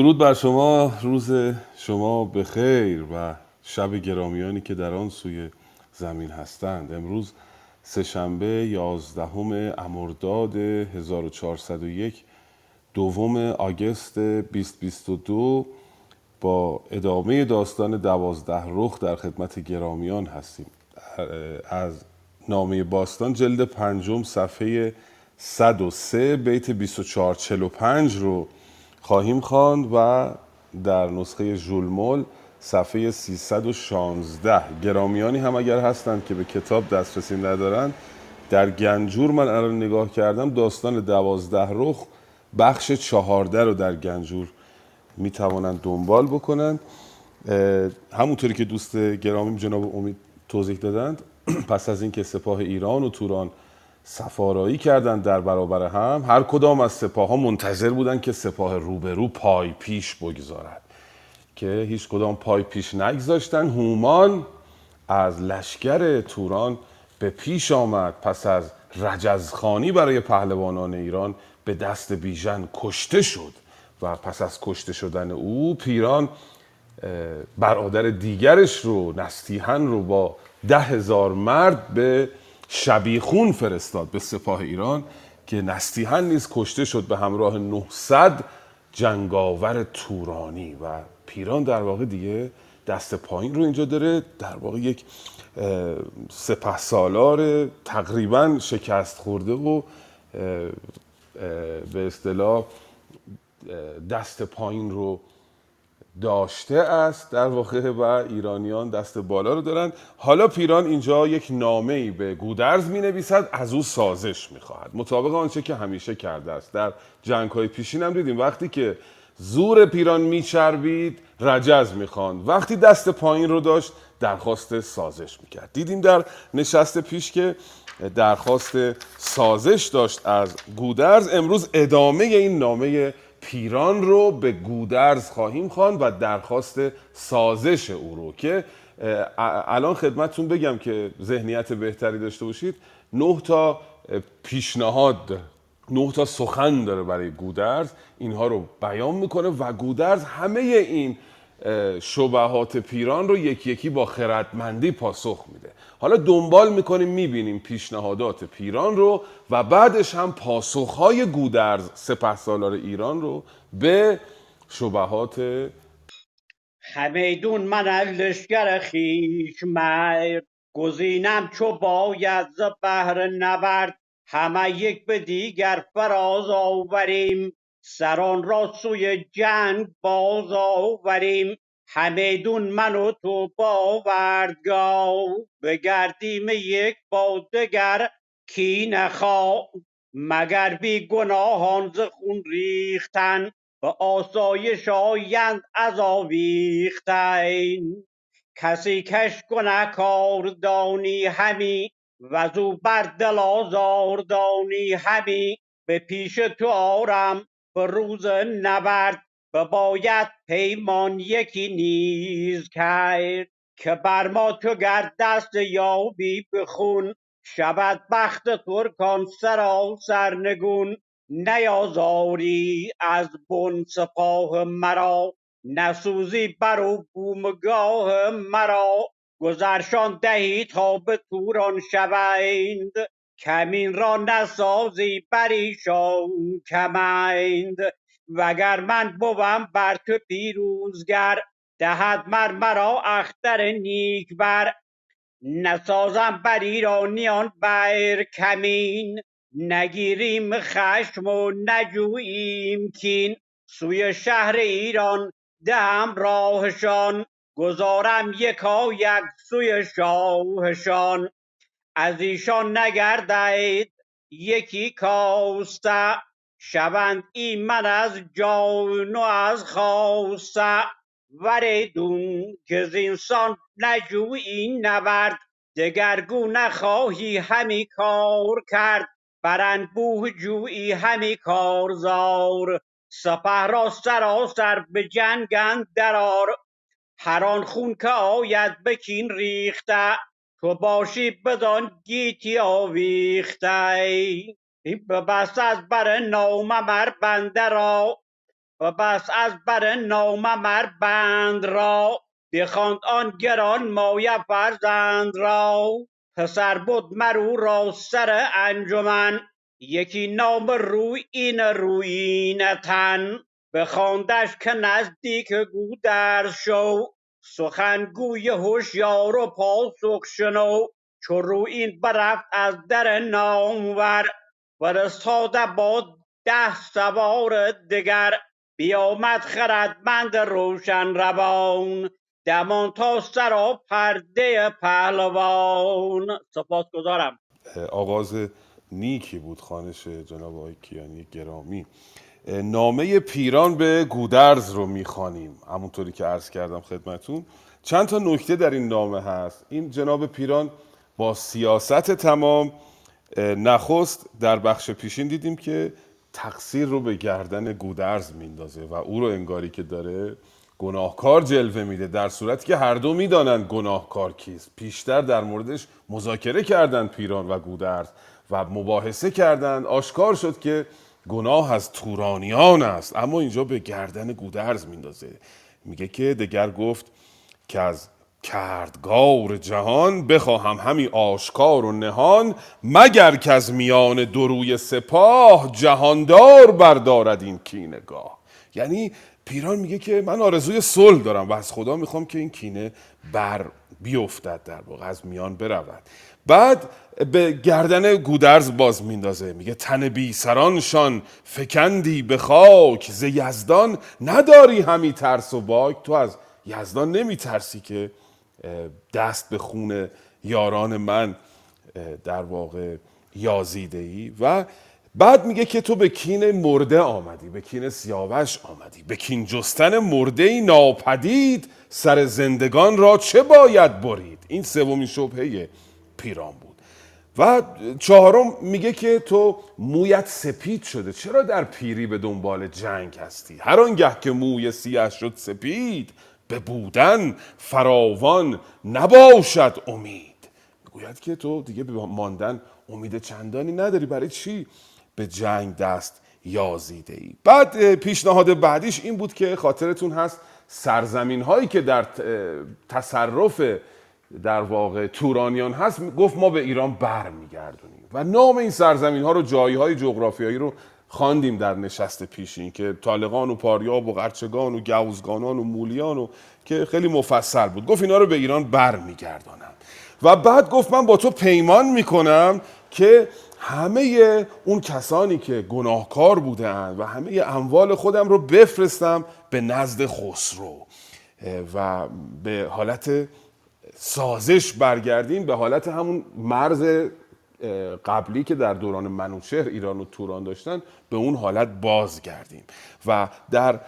درود بر شما روز شما به خیر و شب گرامیانی که در آن سوی زمین هستند. امروز سهشنبه یازدهم امرداد 1401 دوم آگست 2022 با ادامه داستان دوازده رخ در خدمت گرامیان هستیم. از نامه باستان جلد پنجم صفحه 103 بیت 2445 رو خواهیم خواند و در نسخه ژولمول صفحه 316 گرامیانی هم اگر هستند که به کتاب دسترسی ندارند در گنجور من الان نگاه کردم داستان دوازده رخ بخش چهارده رو در گنجور می‌توانند دنبال بکنند. همونطوری که دوست گرامی جناب امید توضیح دادند پس از اینکه سپاه ایران و توران سفارایی کردند در برابر هم. هر کدام از سپاه ها منتظر بودند که سپاه روبرو پای پیش بگذارد. که هیچ کدام پای پیش نگذاشتن. هومان از لشکر توران به پیش آمد. پس از رجزخانی برای پهلوانان ایران به دست بیژن کشته شد. و پس از کشته شدن او پیران برادر دیگرش رو نستیهن رو با ده هزار مرد به شبیخون فرستاد به سپاه ایران که نستیهن نیز کشته شد به همراه 900 جنگاور تورانی و پیران در واقع دیگه دست پایین رو اینجا داره. در واقع یک سپه سالار تقریبا شکست خورده و به اصطلاح دست پایین رو داشته است. در واقع و ایرانیان دست بالا رو دارن حالا پیران اینجا یک نامه ای به گودرز می نویسد از او سازش می خواهد مطابق آنچه که همیشه کرده است. در جنگ های پیشین هم دیدیم وقتی که زور پیران میچربید رجز می‌خواند. وقتی دست پایین رو داشت درخواست سازش می‌کرد. دیدیم در نشست پیش که درخواست سازش داشت از گودرز. امروز ادامه این نامه پیران رو به گودرز خواهیم خواند و درخواست سازش او رو که الان خدمتتون بگم که ذهنیت بهتری داشته باشید. نه تا پیشنهاد نه تا سخن داره برای گودرز اینها رو بیان می‌کنه و گودرز همه این شبهات پیران رو یکی یکی با خردمندی پاسخ میده. حالا دنبال می‌کنیم می‌بینیم پیشنهادات پیران رو و بعدش هم پاسخهای گودرز سپه سالار ایران رو به شبهات همیدون من لشگر خیش مرد. گزینم چو باید ز بهر نبرد. همه یک به دیگر فراز آوریم. سران را سوی جنگ باز آوریم. همیدون من و تو باوردگاه بگردیم یک با دگر کی نخوا مگر بی گناهان ز خون ریختن؟ به آسایش آیند از آویختن. کسی کش گنه کار دانی همی وزو بر دل آزار دانی همی. به پیش تو آرم به روز نبرد باید پیمان یکی نیز کرد که بر ما تو گر دست یابی بخون شود بخت ترکان سرا سرنگون. نیازاری از بن سپاه مرا نسوزی بر و بومگاه مرا. گذرشان دهی تا به توران شوند. کمین را نسازی بر ایشان کمند. وگر من بوم بر تو پیروزگر دهد مر مرا اختر نیک بر نسازم بر ایرانیان بر کمین نگیریم خشم و نجوییم کین. سوی شهر ایران دهم راهشان گذارم یکا یک سوی شاهشان. از ایشان نگردید یکی کاسته شوند ایمن از جان و از خواسته وریدون که زینسان نجویی نبرد دگرگونه خواهی همی کار کرد. بر انبوه جویی همی کارزار سپه را سراسر به جنگ اندرار هر آن خون که آید به کین ریخته. تو باشی بدان گیتی آویخته این ببست از بر نامور بنده را. و بس از بر ناممر بند را. بخواند آن گران مایه فرزند را. پسر بود مرو را سر انجمن. یکی نام روی این رویین تن بخواندش که نزدیک گودرز شو. سخنگوی هوشیار و پاسخ شنو چو رویین برفت از در نامور. فرستاده باد ده سوار دگر بیامد خردمند روشن روان. دمان تا سرا پرده پهلوان. سپاسگزارم. آغاز نیکی بود خانش جناب آقای کیانی گرامی. نامه پیران به گودرز رو می‌خوانیم. همونطوری که عرض کردم خدمتون. چند تا نکته در این نامه هست. این جناب پیران با سیاست تمام نخست در بخش پیشین دیدیم که تقصیر رو به گردن گودرز میندازه و او رو انگاری که داره گناهکار جلوه میده در صورتی که هر دو می‌دانند گناهکار کیست. پیشتر در موردش مذاکره کردند پیران و گودرز و مباحثه کردند. آشکار شد که گناه از تورانیان است. اما اینجا به گردن گودرز میندازه. میگه که دگر گفت که از کردگار جهان بخواهم همی آشکار و نهان مگر که از میان دروی سپاه جهاندار بردارد این کینگاه یعنی پیران میگه که من آرزوی صلح دارم و از خدا می‌خوام که این کینه بر بیفتد در واقع از میان برود. بعد به گردن گودرز باز میندازه. میگه تن بی سرانشان فکندی به خاک ز یزدان نداری همی ترس و باک. تو از یزدان نمی ترسی که دست به خون یاران من در واقع یازیده ای و بعد میگه که تو به کین مرده آمدی به کین سیاوش آمدی به کین جستن مرده ای ناپدید سر زندگان را چه باید برید؟ این سومین شبهه پیران بود. و چهارم میگه که تو مویت سپید شده. چرا در پیری به دنبال جنگ هستی؟ هر آنگه که موی سیاه شد سپید به بودن فراوان نباشد امید. می‌گوید که تو دیگه به ماندن امید چندانی نداری. برای چی به جنگ دست یازیده ای بعد پیشنهاد بعدیش این بود که خاطرتون هست سرزمین هایی که در تصرف در واقع تورانیان هست گفت ما به ایران برمیگردونیم. و نام این سرزمین ها رو جایی های جغرافیایی رو خواندیم در نشست پیشین که طالقان و پاریاب و قرچگان و گوزگانان و مولیان و که خیلی مفصل بود. گفت اینا رو به ایران برمیگردانم. و بعد گفت من با تو پیمان می‌کنم که همه اون کسانی که گناهکار بودن و همه اموال خودم رو بفرستم به نزد خسرو. و به حالت سازش برگردیم به حالت همون مرز قبلی که در دوران منوچهر ایران و توران داشتن به اون حالت بازگردیم. و در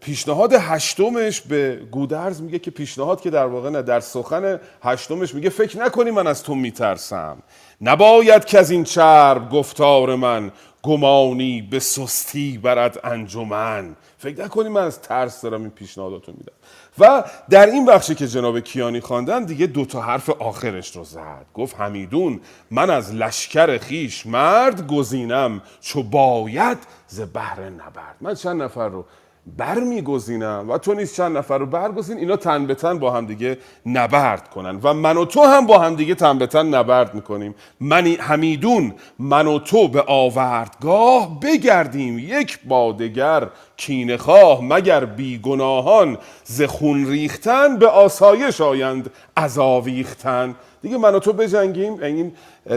پیشنهاد هشتمش به گودرز میگه که پیشنهاد که در واقع نه در سخن هشتمش میگه فکر نکنی من از تو میترسم. نباید که از این چرب گفتار من گمانی به سستی برد انجمن. فکر نکنی من از ترس دارم این پیشنهاداتو میدم. و در این بخشی که جناب کیانی خواندن دیگه دو تا حرف آخرش رو زد. گفت حمیدون من از لشکر خیش مرد گزینم چو باید ز بهر نبرد. من چند نفر رو برمیگزینم. و تو نیز چند نفر رو برگزین اینا تن به تن با هم دیگه نبرد کنن. و من و تو هم با هم دیگه تن به تن نبرد می‌کنیم. من حمیدون من و تو به آوردگاه بگردیم. یک بادگر کینه خواه مگر بیگناهان ز خون ریختن به آسایش آیند از آویختن. دیگه من و تو بجنگیم. این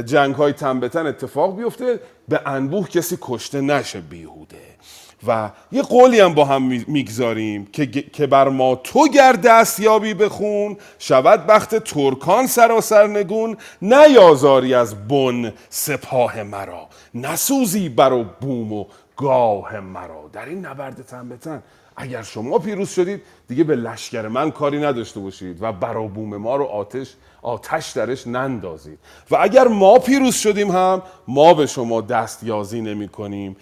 جنگ های تن به تن اتفاق بیفته. به انبوه کسی کشته نشه بیهوده. و یه قولی هم با هم می‌گذاریم که, که بر ما تو گر دستیابی بخون شود بخت ترکان سراسر نگون. نیازاری از بن سپاه مرا. نسوزی بر و بوم و گاه مرا. در این نبرد تن به تن اگر شما پیروز شدید دیگه به لشکر من کاری نداشته باشید و بوم ما رو آتش آتش درش نندازید. و اگر ما پیروز شدیم هم ما به شما دست یازی نمی کنیم.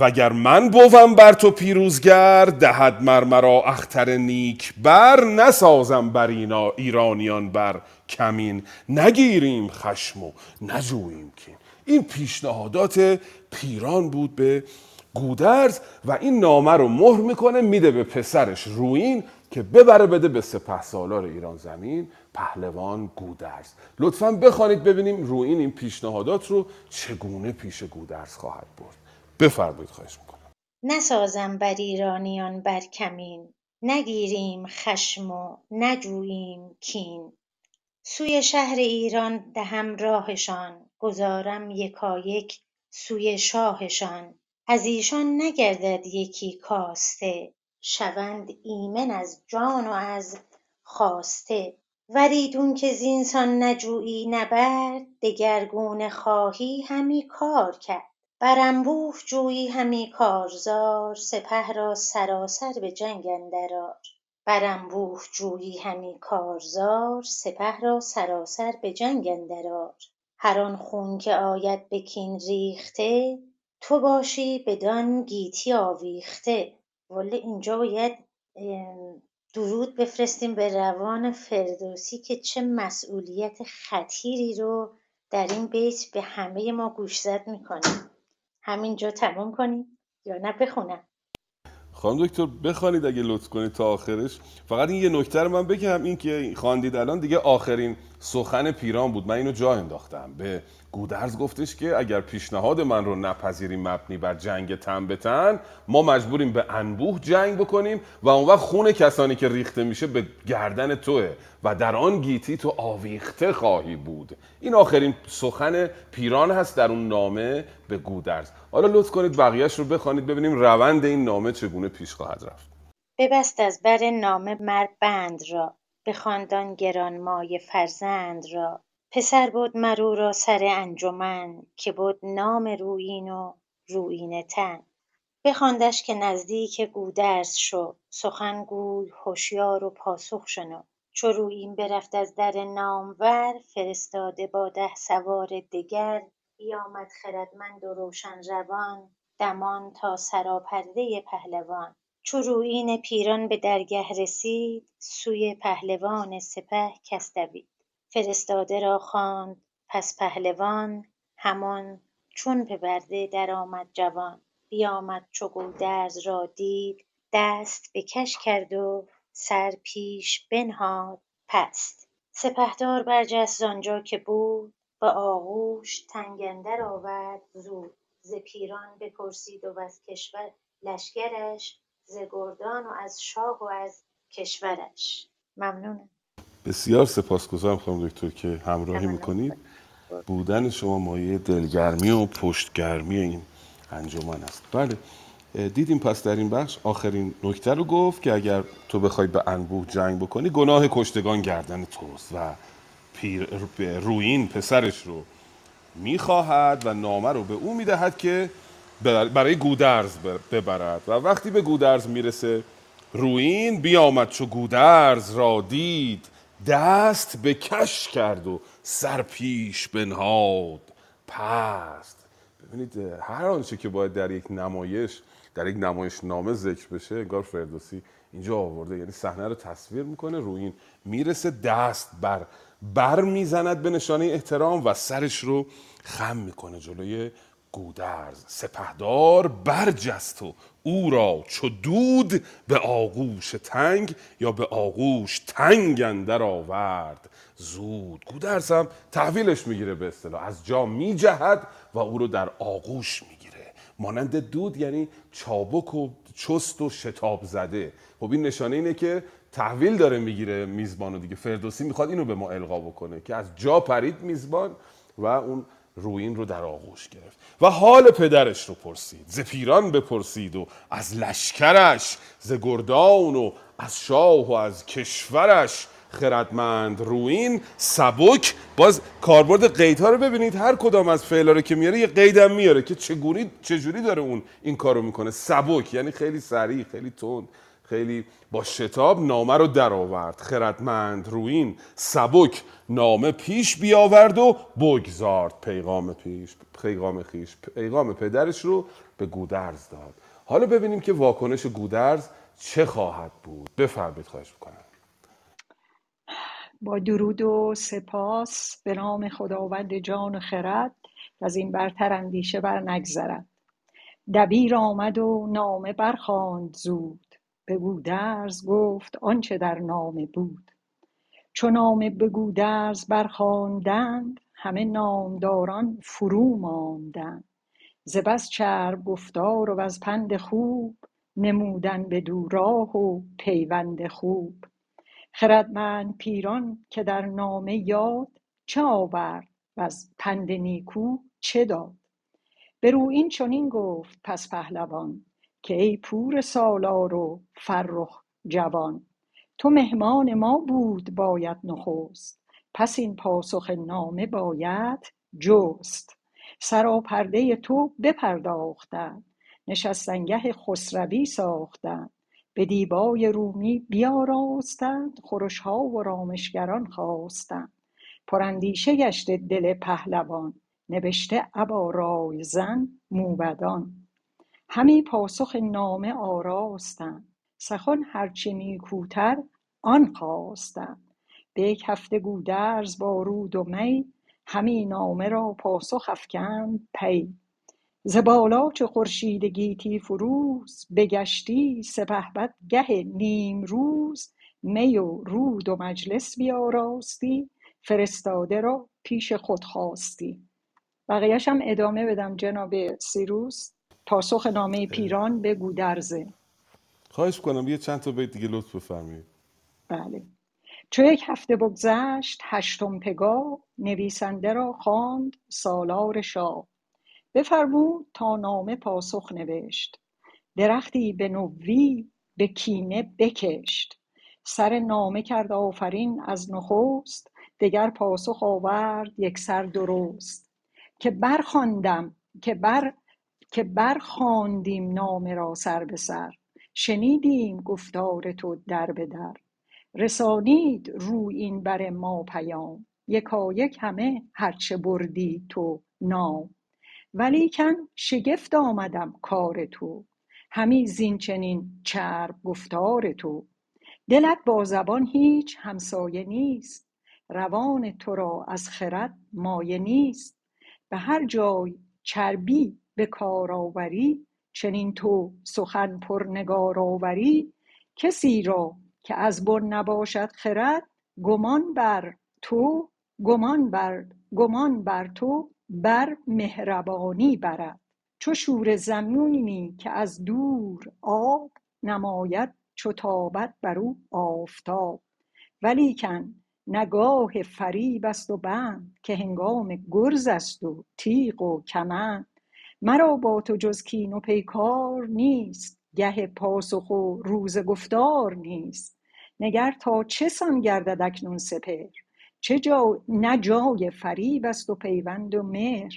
وگر من بوم بر تو پیروزگر دهد مرمرا اختر نیک بر نسازم بر اینا ایرانیان بر کمین. نگیریم خشم و نجوییم کین. این پیشنهادات پیران بود به گودرز و این نامه رو مهر می‌کنه میده به پسرش روین که ببره بده به سپه سالار ایران زمین پهلوان گودرز. لطفا بخوانید ببینیم روین این پیشنهادات رو چگونه پیش گودرز خواهد برد. بفرمایید خواهش می‌کنم. نسازم بر ایرانیان بر کمین. نگیریم خشم و نجوییم کین. سوی شهر ایران دهم راهشان. گذارم یکایک سوی شاهشان. از ایشان نگردد یکی کاسته. شوند ایمن از جان و از خواسته. وریدون که زینسان نجویی نبرد دگرگونه خواهی همی کار کرد. بر انبوه جویی همی کارزار سپه را سراسر به جنگ اندر آر بر انبوه جویی همی کارزار سپه را سراسر به جنگ اندر آر هر آن خون که آید به کین ریخته تو باشی بدان گیتی آویخته. والا اینجا باید درود بفرستیم به روان فردوسی که چه مسئولیت خطیری رو در این بیت به همه ما گوشزد می‌کنه. همینجا تموم کنیم یا نه بخونم. خانم دکتر بخوانید اگه لطف کنید تا آخرش. فقط این یه نکته رو من بگم این که خواندید الان دیگه آخرین سخن پیران بود. من اینو جا انداختم. به گودرز گفتش که اگر پیشنهاد من رو نپذیریم مبنی بر جنگ تن به تن ما مجبوریم به انبوه جنگ بکنیم و اون وقت خون کسانی که ریخته میشه به گردن توه و در آن گیتی تو آویخته خواهی بود. این آخرین سخن پیران هست در اون نامه به گودرز. حالا لطف کنید بقیهش رو بخوانید ببینیم روند این نامه چگونه پیش خواهد رفت. ببست از بر نامه مرد بند را به خاندان گرانمایه فرزند را. پسر بود مرو را سر انجمن که بود نام رویین و رویین تن. بخواندش که نزدیک گودرز شو سخن گوی هوشیار و پاسخ شنو. چو رویین برفت از در نامور فرستاده با ده سوار دگر. بیامد خردمند و روشن روان دمان تا سراپرده پهلوان. چو رویین پیران به درگه رسید سوی پهلوان سپه کس دوید. فرستاده را خواند. پس پهلوان همان چون به برده درآمد جوان. بیامد چو گودرز را دید. دست به کش کرد و سر پیش بنهاد. پست سپهدار برجست زآنجا که بود. به آغوش تنگ اندر آورد زود. ز پیران بپرسید و از کشور لشکرش ز گردان و از شاه و از کشورش. ممنونم. بسیار سپاسگزارم خانم دکتر که همراهی می‌کنید بودن شما مایه دلگرمی و پشتگرمی این انجمن است. بله دیدیم پس در این بخش آخرین نکته رو گفت که اگر تو بخوای به انبوه جنگ بکنی گناه کشتگان گردن توست و پیر روین پسرش رو می‌خواهد و نامه رو به او می‌دهد که برای گودرز ببرد. و وقتی به گودرز می‌رسه روین بیامد چو گودرز را دید. دست به کش کرد و سر پیش بنهاد. پست. ببینید هر آنچه که باید در یک نمایش در یک نمایش نامه ذکر بشه انگار فردوسی اینجا آورده. یعنی صحنه رو تصویر می‌کنه روین می‌رسه دست بر بر می‌زند به نشانه احترام و سرش رو خم می‌کنه جلوی گودرز سپهدار برجست و او را چو دود به آغوش تنگ یا به آغوش تنگ اندر آورد. زود گودرز هم تحویلش می‌گیره به اصطلاح. از جا میجهد و او رو در آغوش می‌گیره. مانند دود یعنی چابک و چست و شتاب زده. خب این نشانه اینه که تحویل داره می‌گیره میزبانو دیگه. فردوسی می‌خواد اینو به ما القا بکنه که از جا پرید میزبان و اون روین رو در آغوش گرفت و حال پدرش رو پرسید ز پیران بپرسید و از لشکرش ز گردان و از شاه و از کشورش خردمند روین سبک. باز کاربرد قیدها رو ببینید هر کدام از فعلا رو که میاره یه قیدم میاره که چگونی چجوری داره اون این کارو می‌کنه؟ سبک یعنی خیلی سریع خیلی تند. خیلی با شتاب نامه رو درآورد. خردمند روین سبک نامه پیش بیاورد و بگذارد پیغام پیش پیغام خیش پیغام پدرش رو به گودرز داد. حالا ببینیم که واکنش گودرز چه خواهد بود. بفرمایید خواهش می‌کنم. با درود و سپاس به نام خداوند جان و خرد از این برتر اندیشه بر نگذرد دبیر آمد و نامه برخواند زود. به گودرز گفت آنچه در نامه بود. چو نامه به گودرز برخواندند همه نامداران فرو ماندند. ز بس چرب گفتار و از پند خوب نمودن بدو راه و پیوند خوب. خردمند پیران که در نامه یاد چه آورد وز پند نیکو چه داد. به رویین چنین گفت پس پهلوان که ای پور سالار و فرخ جوان تو مهمان ما بود باید نخست. پس این پاسخ نامه باید جست. سراپرده تو بپرداختند نشستنگه خسروی ساختند. به دیبای رومی بیاراستند خورشها و رامشگران خواستند. پراندیشه گشته دل پهلوان نبشته ابا رایزن موبدان. همی پاسخ نامه آراستند. سخن هرچه نیکوتر آن خواستند. به یک هفته گودرز با رود و می همی نامه را پاسخ افکند پی. ز بالا چو خورشید گیتی فروز بگشتی سپهبد گه نیمروز می و رود و مجلس بیاراستی فرستاده را پیش خود خواستی. بقیهش هم ادامه بدم جناب سیروس. پاسخ نامه پیران به گودرزه. خواهش کنم یه چند تا بیت دیگه لطف بفرمایید. بله. چو یک هفته بگذشت هشتم پگاه نویسنده را خواند سالار شاه. بفرمود تا نامه پاسخ نوشت. درختی به نوی به کینه بکشت. سر نامه کرد آفرین از نخست. دگر پاسخ آورد یکسر درست. که برخواندم که بر که برخواندیم نامه را سر به سر. شنیدیم گفتار تو در به در. رسانید رویین بر ما پیام. یکایک همه هرچه بردی تو نام. ولیکن شگفت آمدم کار تو. همی زین چنین چرب گفتار تو. دلت با زبان هیچ همسایه نیست. روان تو را از خرد مایه نیست. به هر جای چربی به کار آوری چنین تو سخن پرنگار آوری. کسی را که از بن نباشد خرد گمان بر تو گمان بر گمان بر تو بر مهربانی برد. چو شوره زمینی که از دور آب نماید چو تابد بر او آفتاب. ولیکن نه گاه فریب است و بند که هنگام گرز است و تیغ و کمند. مرا با تو جز کین و پیکار نیست گه پاسخ و روز گفتار نیست. نگر تا چه سان گردد اکنون سپهر؟ چه جا نه جای فریب است و پیوند و مهر.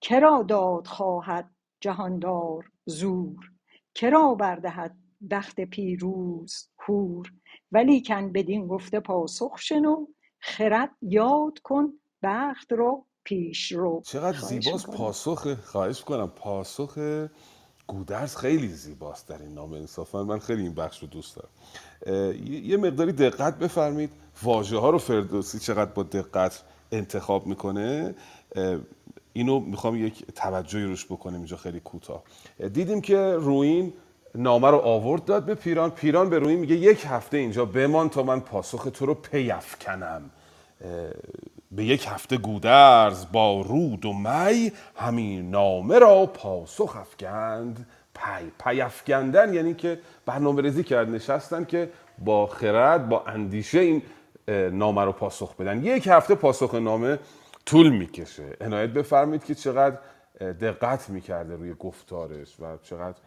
که را داد خواهد جهاندار زور؟ که را بردهد بخت پیروز هور ولیکن بدین گفته پاسخ شنو خرد یاد کن بخت را پیش رو چقدر زیباست. پاسخ خواهش کنم پاسخ گودرز خیلی زیباست در این نام انصافا من خیلی این بخش رو دوست دارم. یه مقداری دقت بفرمید. واژه ها رو فردوسی چقدر با دقت انتخاب می‌کنه. اینو می‌خوام یک توجهی روش بکنیم اینجا خیلی کوتاه. اه، دیدیم که روین نامه رو آورد داد به پیران. پیران به روین میگه یک هفته اینجا بمان تا من پاسخ تو رو پیفکنم به یک هفته گودرز با رود و می همین نامه را پاسخ افکند. پی پی افکندن یعنی که برنامه ریزی کرد نشستن که با خرد با اندیشه این نامه رو پاسخ بدن. یک هفته پاسخ نامه طول می‌کشه. عنایت بفرمید که چقدر دقت می‌کرده روی گفتارش و چقدر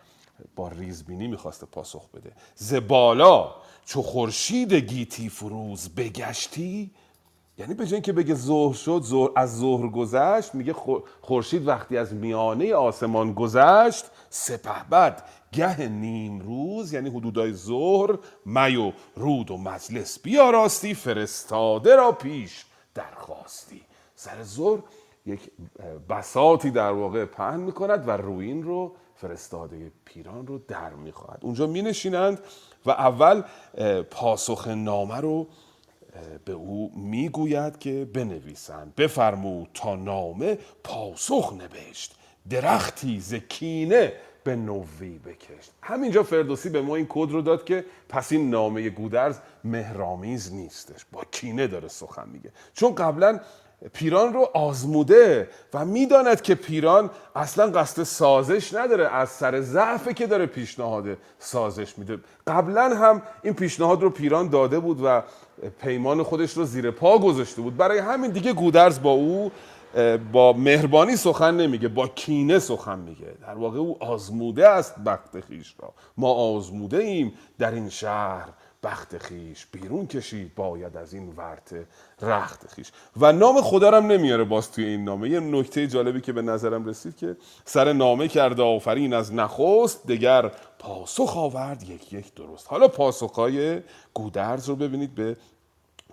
با ریزبینی می‌خواسته پاسخ بده. ز بالا چو خورشید گیتی فروز بگشتی یعنی به جای اینکه بگه ظهر شد ظهر از ظهر گذشت میگه خور- خورشید وقتی از میانه آسمان گذشت سپهبد گه نیم روز یعنی حدودای ظهر می و رود و مجلس بیاراستی فرستاده را پیش درخواستی. سر ظهر یک بساتی در واقع پهن می‌کند و روین رو فرستاده پیران رو در می‌خواهد. اونجا می نشینند و اول پاسخ نامه رو به او می‌گوید که بنویسند. بفرمود تا نامه پاسخ نوشت درختی ز کینه به نوی بکشت. همینجا فردوسی به ما این کد رو داد که پس این نامه گودرز مهرامیز نیستش. با کینه داره سخن میگه. چون قبلا پیران رو آزموده و می‌داند که پیران اصلا قصد سازش نداره از سر ضعفه که داره پیشنهاد سازش میده. قبلا هم این پیشنهاد رو پیران داده بود و پیمان خودش رو زیر پا گذاشته بود. برای همین دیگه گودرز با او با مهربانی سخن نمیگه با کینه سخن میگه. در واقع او آزموده است بخت خیش را. ما آزموده ایم در این شهر. بخت خیش بیرون کشید باید از این ورت رخت خیش. و نام خدا هم نمیاره باز توی این نامه. یه نکته جالبی که به نظرم رسید که سر نامه کرده آفرین از نخست دگر پاسخ آورد یک یک درست. حالا پاسخهای گودرز رو ببینید به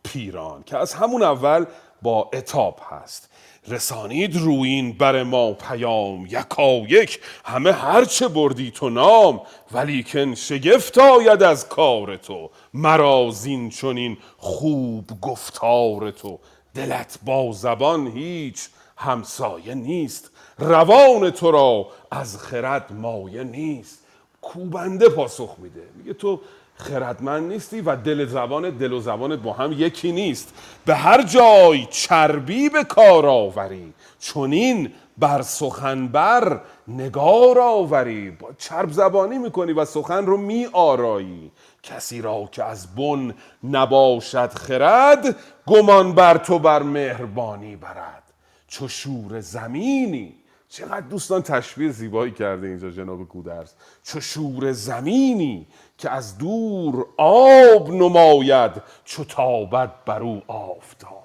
پیران که از همون اول با اتاب هست. رسانید روین بر ما پیام یکا یک همه هرچه بردی تو نام ولیکن شگفت آید از کار تو. مرا زین چنین خوب گفتار تو. دلت با زبان هیچ همسایه نیست. روان تو را از خرد مایه نیست. کوبنده پاسخ میده. میگه تو خردمند نیستی و دل زبان دل و زبانت با هم یکی نیست. به هر جای چربی به کار آوری. چونین بر سخن بر نگار آوری. با چرب زبانی می‌کنی و سخن رو می آرایی کسی را که از بن نباشد خرد گمان بر تو بر مهربانی برد. چو شور زمینی. چقدر دوستان تشبیه زیبایی کرده اینجا جناب گودرز چو شور زمینی. که از دور آب نماید چو تابد بر او آفتاب.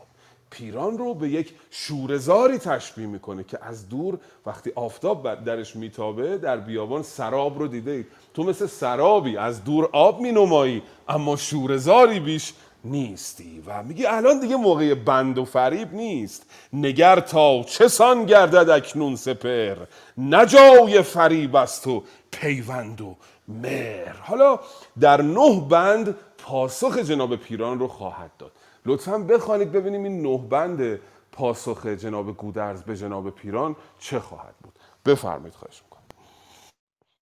پیران رو به یک شورزاری تشبیه می‌کنه که از دور وقتی آفتاب درش میتابه در بیابان سراب رو دیده اید. تو مثل سرابی از دور آب مینمایی اما شورزاری بیش نیستی. و میگی الان دیگه موقع بند و فریب نیست. نگر تا چه سان گردد اکنون سپر نجای فریب است و پیوند و مهر. حالا در نه بند پاسخ جناب پیران رو خواهد داد. لطفا بخوانید ببینیم این نه بند پاسخ جناب گودرز به جناب پیران چه خواهد بود. بفرمایید خواهش می‌کنم.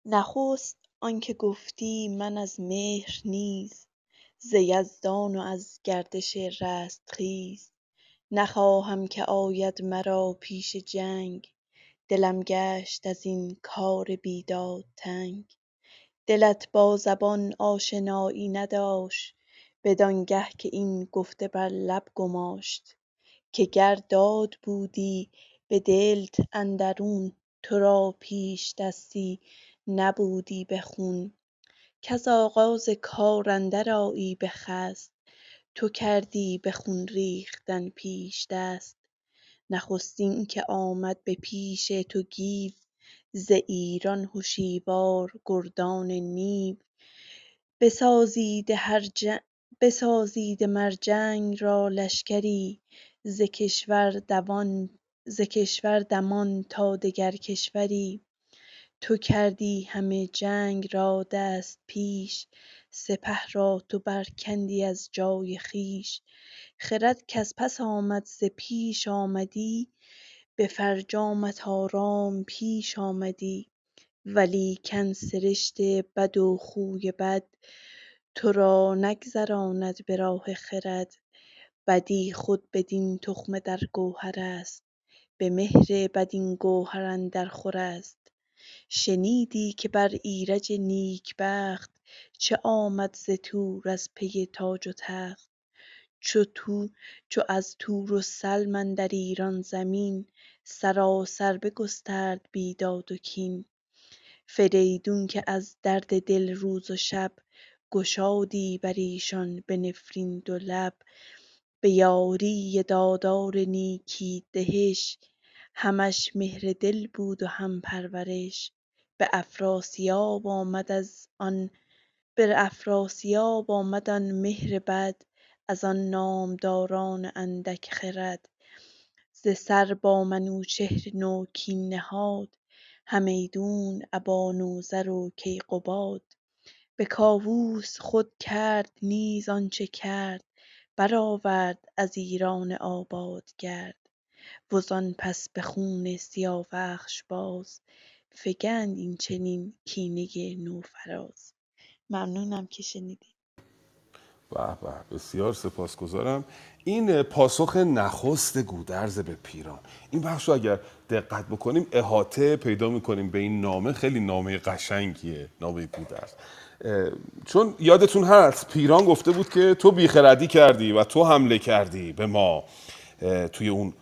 نخست آنکه گفتی من از مهر نیز ز یزدان و از گردش رستخیز. نخواهم که آید مرا پیش جنگ دلم گشت از این کار بیداد تنگ. دلت با زبان آشنایی نداشت بدانگه که این گفته بر لب گماشت که گر داد بودی به دلت اندرون تو را پیش دستی نبودی به خون. کز آغاز کار اندر آیی به خست تو کردی به خون ریختن پیش دست. نخستین که آمد به پیش تو گیو ز ایران هشیوار گردان نیو بسازیده مر جنگ را لشکری ز کشور دمان تا دگر کشوری. تو کردی همه جنگ را دست پیش سپه را تو برکندی از جای خویش. خرد کز پس آمد ز پیش آمدی. به فرجامت آرام پیش آمدی ولیکن سرشت بد و خوی بد تو را نگذراند به راه خرد. بدی خود بدین تخمه در گوهر است به مهر بد این گوهر اندرخور است. شنیدی که بر ایرج نیکبخت چه آمد ز تور از پی تاج و تخت؟ چو از تور و سلم اندر ایران زمین سراسر بگسترد بیداد و کین. فریدون که از درد دل روز و شب گشادی بر ایشان به نفرین دو لب به یاری دادار نیکی دهش همش مهر دل بود و هم پرورش. به افراسیاب آمد آن مهر بد. از آن نامداران اندک خرد. ز سر با منوچهر نو کین نهاد. همیدون ابا نوذر و کیقباد. به کاووس خود کرد نیز آنچه کرد. برآورد از ایران آباد گرد. وزان پس به خون سیاوخش باز. فگند این چنین کینه نوفراز. ممنونم که شنیدید. به به. بسیار سپاسگزارم. این پاسخ نخست گودرز به پیران. این بخش رو اگر دقت بکنیم احاطه پیدا می‌کنیم به این نامه. خیلی نامه قشنگیه نامه گودرز. چون یادتون هست پیران گفته بود که تو بیخردی کردی و تو حمله کردی به ما توی اون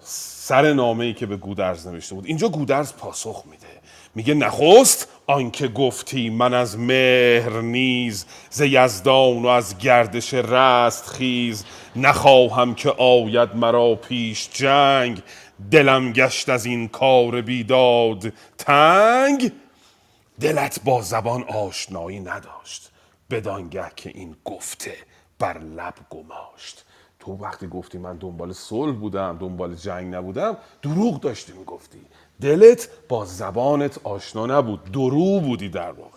سر نامه ای که به گودرز نوشته بود. اینجا گودرز پاسخ میده. میگه نخست آنکه گفتی من از مهر نیز ز یزدان و از گردش رست خیز. نخواهم که آید مرا پیش جنگ. دلم گشت از این کار بیداد تنگ. دلت با زبان آشنایی نداشت بدانگه که این گفته بر لب گماشت. تو وقتی گفتی من دنبال صلح بودم دنبال جنگ نبودم دروغ داشتی می‌گفتی. دلت با زبانت آشنا نبود درو بودی در واقع.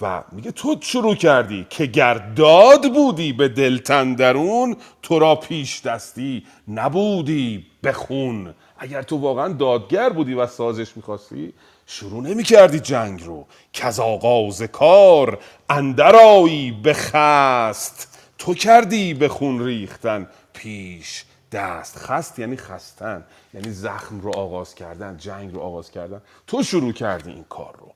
و میگه تو شروع کردی که گرداد بودی به دلتن درون تو را پیش دستی نبودی بخون اگر تو واقعا دادگر بودی و سازش می‌خواستی شروع نمی کردی جنگ رو. که از آغاز کار اندرایی بخست تو کردی به خون ریختن. پیش دست. خست یعنی خستن. یعنی زخم رو آغاز کردن جنگ رو آغاز کردن. تو شروع کردی این کار رو.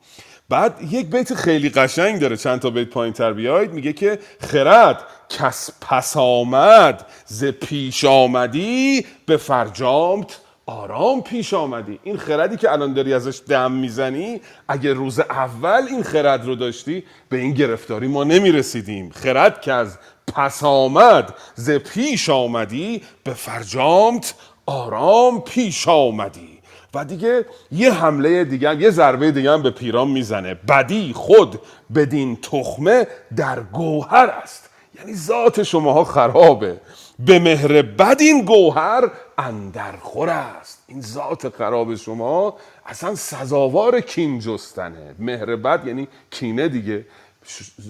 بعد یک بیت خیلی قشنگ داره. چند تا بیت پایین تر بیاید. میگه که خرد کس پس آمد ز پیش آمدی به فرجامت آرام پیش آمدی. این خردی که الان داری ازش دم می‌زنی اگه روز اول این خرد رو داشتی به این گرفتاری ما نمی‌رسیدیم. خرد که از پس آمد. ز پیش آمدی به فرجامت آرام پیش آمدی. و دیگه یه حمله دیگه یه ضربه دیگه هم به پیران می‌زنه. بدی خود بدین تخمه در گوهر است. یعنی ذات شماها خرابه. به مهر بد این گوهر اندرخور است. این ذات خراب شما اصلا سزاوار کین جستنه. مهر بد یعنی کینه دیگه.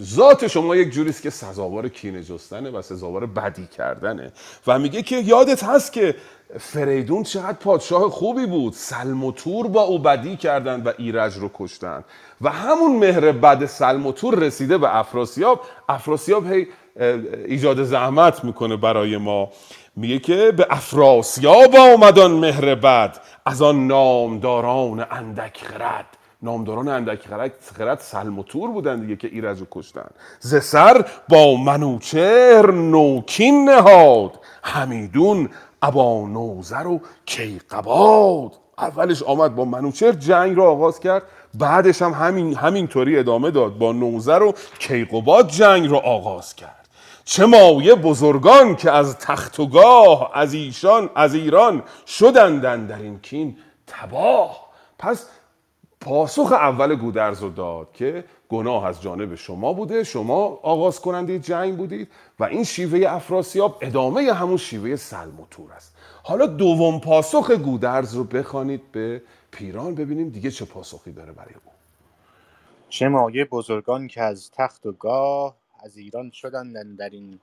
ذات شما یک جوریست که سزاوار کینه جستنه و سزاوار بدی کردنه. و میگه که یادت هست که فریدون چقدر پادشاه خوبی بود. سلم و تور با او بدی کردن و ایرج رو کشتن و همون مهر بد سلم و تور رسیده به افراسیاب. افراسیاب هی ایجاد زحمت می‌کنه برای ما. میگه که به افراسیاب آمدان مهر بد. از آن نامداران اندک خرد نامداران اندک خرد, سلم و تور بودن دیگه که ایرج رو کشتن. ز سر با منوچهر نوکین نهاد. همیدون ابا نوزر و کیقباد. اولش آمد با منوچهر جنگ رو آغاز کرد. بعدش هم همین همینطوری ادامه داد. با نوزر و کیقباد جنگ رو آغاز کرد. چه مایه بزرگان که از تخت و گاه از ایشان از ایران شدندن در این کین تباه. پس پاسخ اول گودرز رو داد که گناه از جانب شما بوده. شما آغاز کننده جنگ بودید و این شیوه افراسیاب ادامه همون شیوه سلم و تور است. حالا دوم پاسخ گودرز رو بخوانید به پیران ببینیم دیگه چه پاسخی داره برای او. چه مایه بزرگان که از تخت و گاه از ایران شدند در این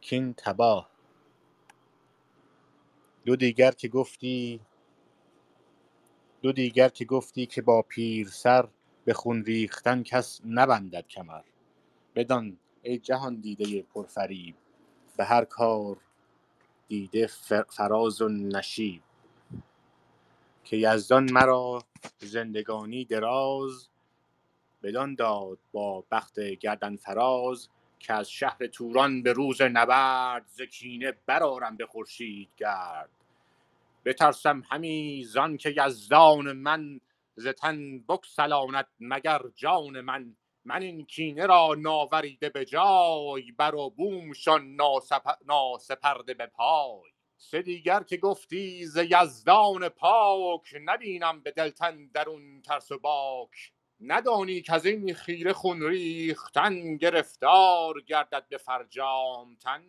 کین تباه. دو دیگر که گفتی دو دیگر که گفتی که با پیر سر به خون ریختن کس نبندد کمر. بدان ای جهان دیده پرفریب به هر کار دیده فراز و نشیب. که یزدان مرا زندگانی دراز بدان داد با بخت گردن فراز که از شهر توران به روز نبرد ز کینه برآرم به خورشید گرد. بترسم همی زان که یزدان من ز تن بگسلاند مگر جان من؟ من این کینه را ناوریده به جای بر و بومشان ناسپرده به پای. سه دیگر که گفتی ز یزدان پاک نبینم به دلتن درون ترس و باک. ندانی که از این خیره خون ریختن گرفتار گردد به فرجام تن؟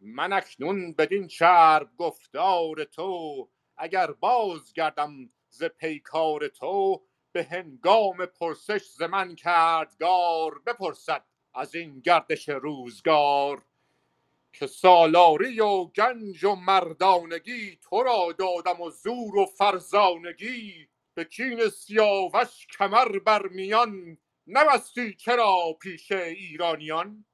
من اکنون بدین چرب گفتار تو اگر باز گردم ز پیکار تو به هنگام پرسش ز من کردگار بپرسد از این گردش روزگار که سالاری و گنج و مردانگی تو را دادم و زور و فرزانگی. به کین سیاوش کمر بر میان نبستی چرا پیش ایرانیان؟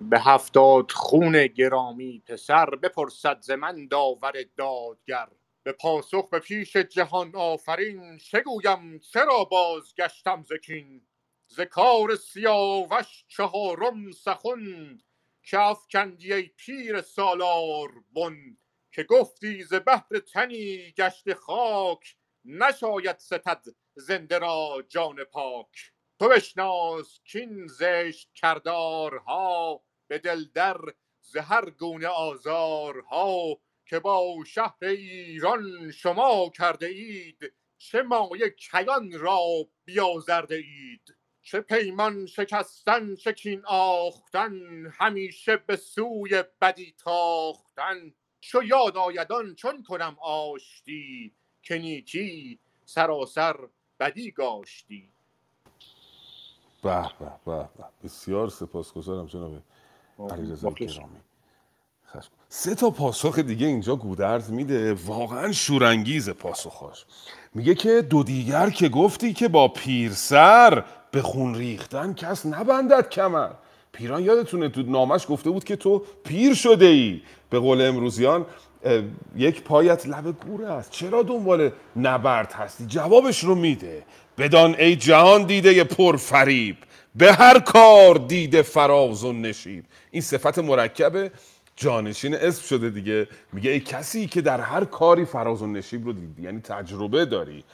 به هفتاد خون گرامی پسر بپرسد ز من داور دادگر. به پاسخ به پیش جهان آفرین چه گویم چرا بازگشتم ز کین؟ ز کار سیاوش چهارم سخن که افکندی ای پیر سالار بن که گفتی ز بهر تنی گشت خاک نشاید ستد زنده را جان پاک. تو بشناس کین زشت کردارها به دل در ز هر گونه آزارها که با شهر ایران شما کرده اید چه مایه کیان را بیازرده اید؟ چه پیمان شکستن چه آختن همیشه به سوی بدی تاختن. چو یاد آید آن چون کنم آشتی که نیکی سراسر بدی گاشتی. به به به. بسیار سپاسگزارم جناب علیرضا. گرامی. سه تا پاسخ دیگه اینجا گودرز میده. واقعا شورانگیز پاسخاش. میگه که دو دیگر که گفتی که با پیرسر به خون ریختن کس نبندد کمر. پیران یادتونه تو نامش گفته بود که تو پیر شده ای به قول امروزیان یک پایت لب گوره است. چرا دنبال نبرد هستی؟ جوابش رو میده. بدان ای جهان دیده پرفریب. به هر کار دیده فراز و نشیب. این صفت مرکب جانشین اسم شده دیگه. میگه ای کسی که در هر کاری فراز و نشیب رو دیدی یعنی تجربه داری.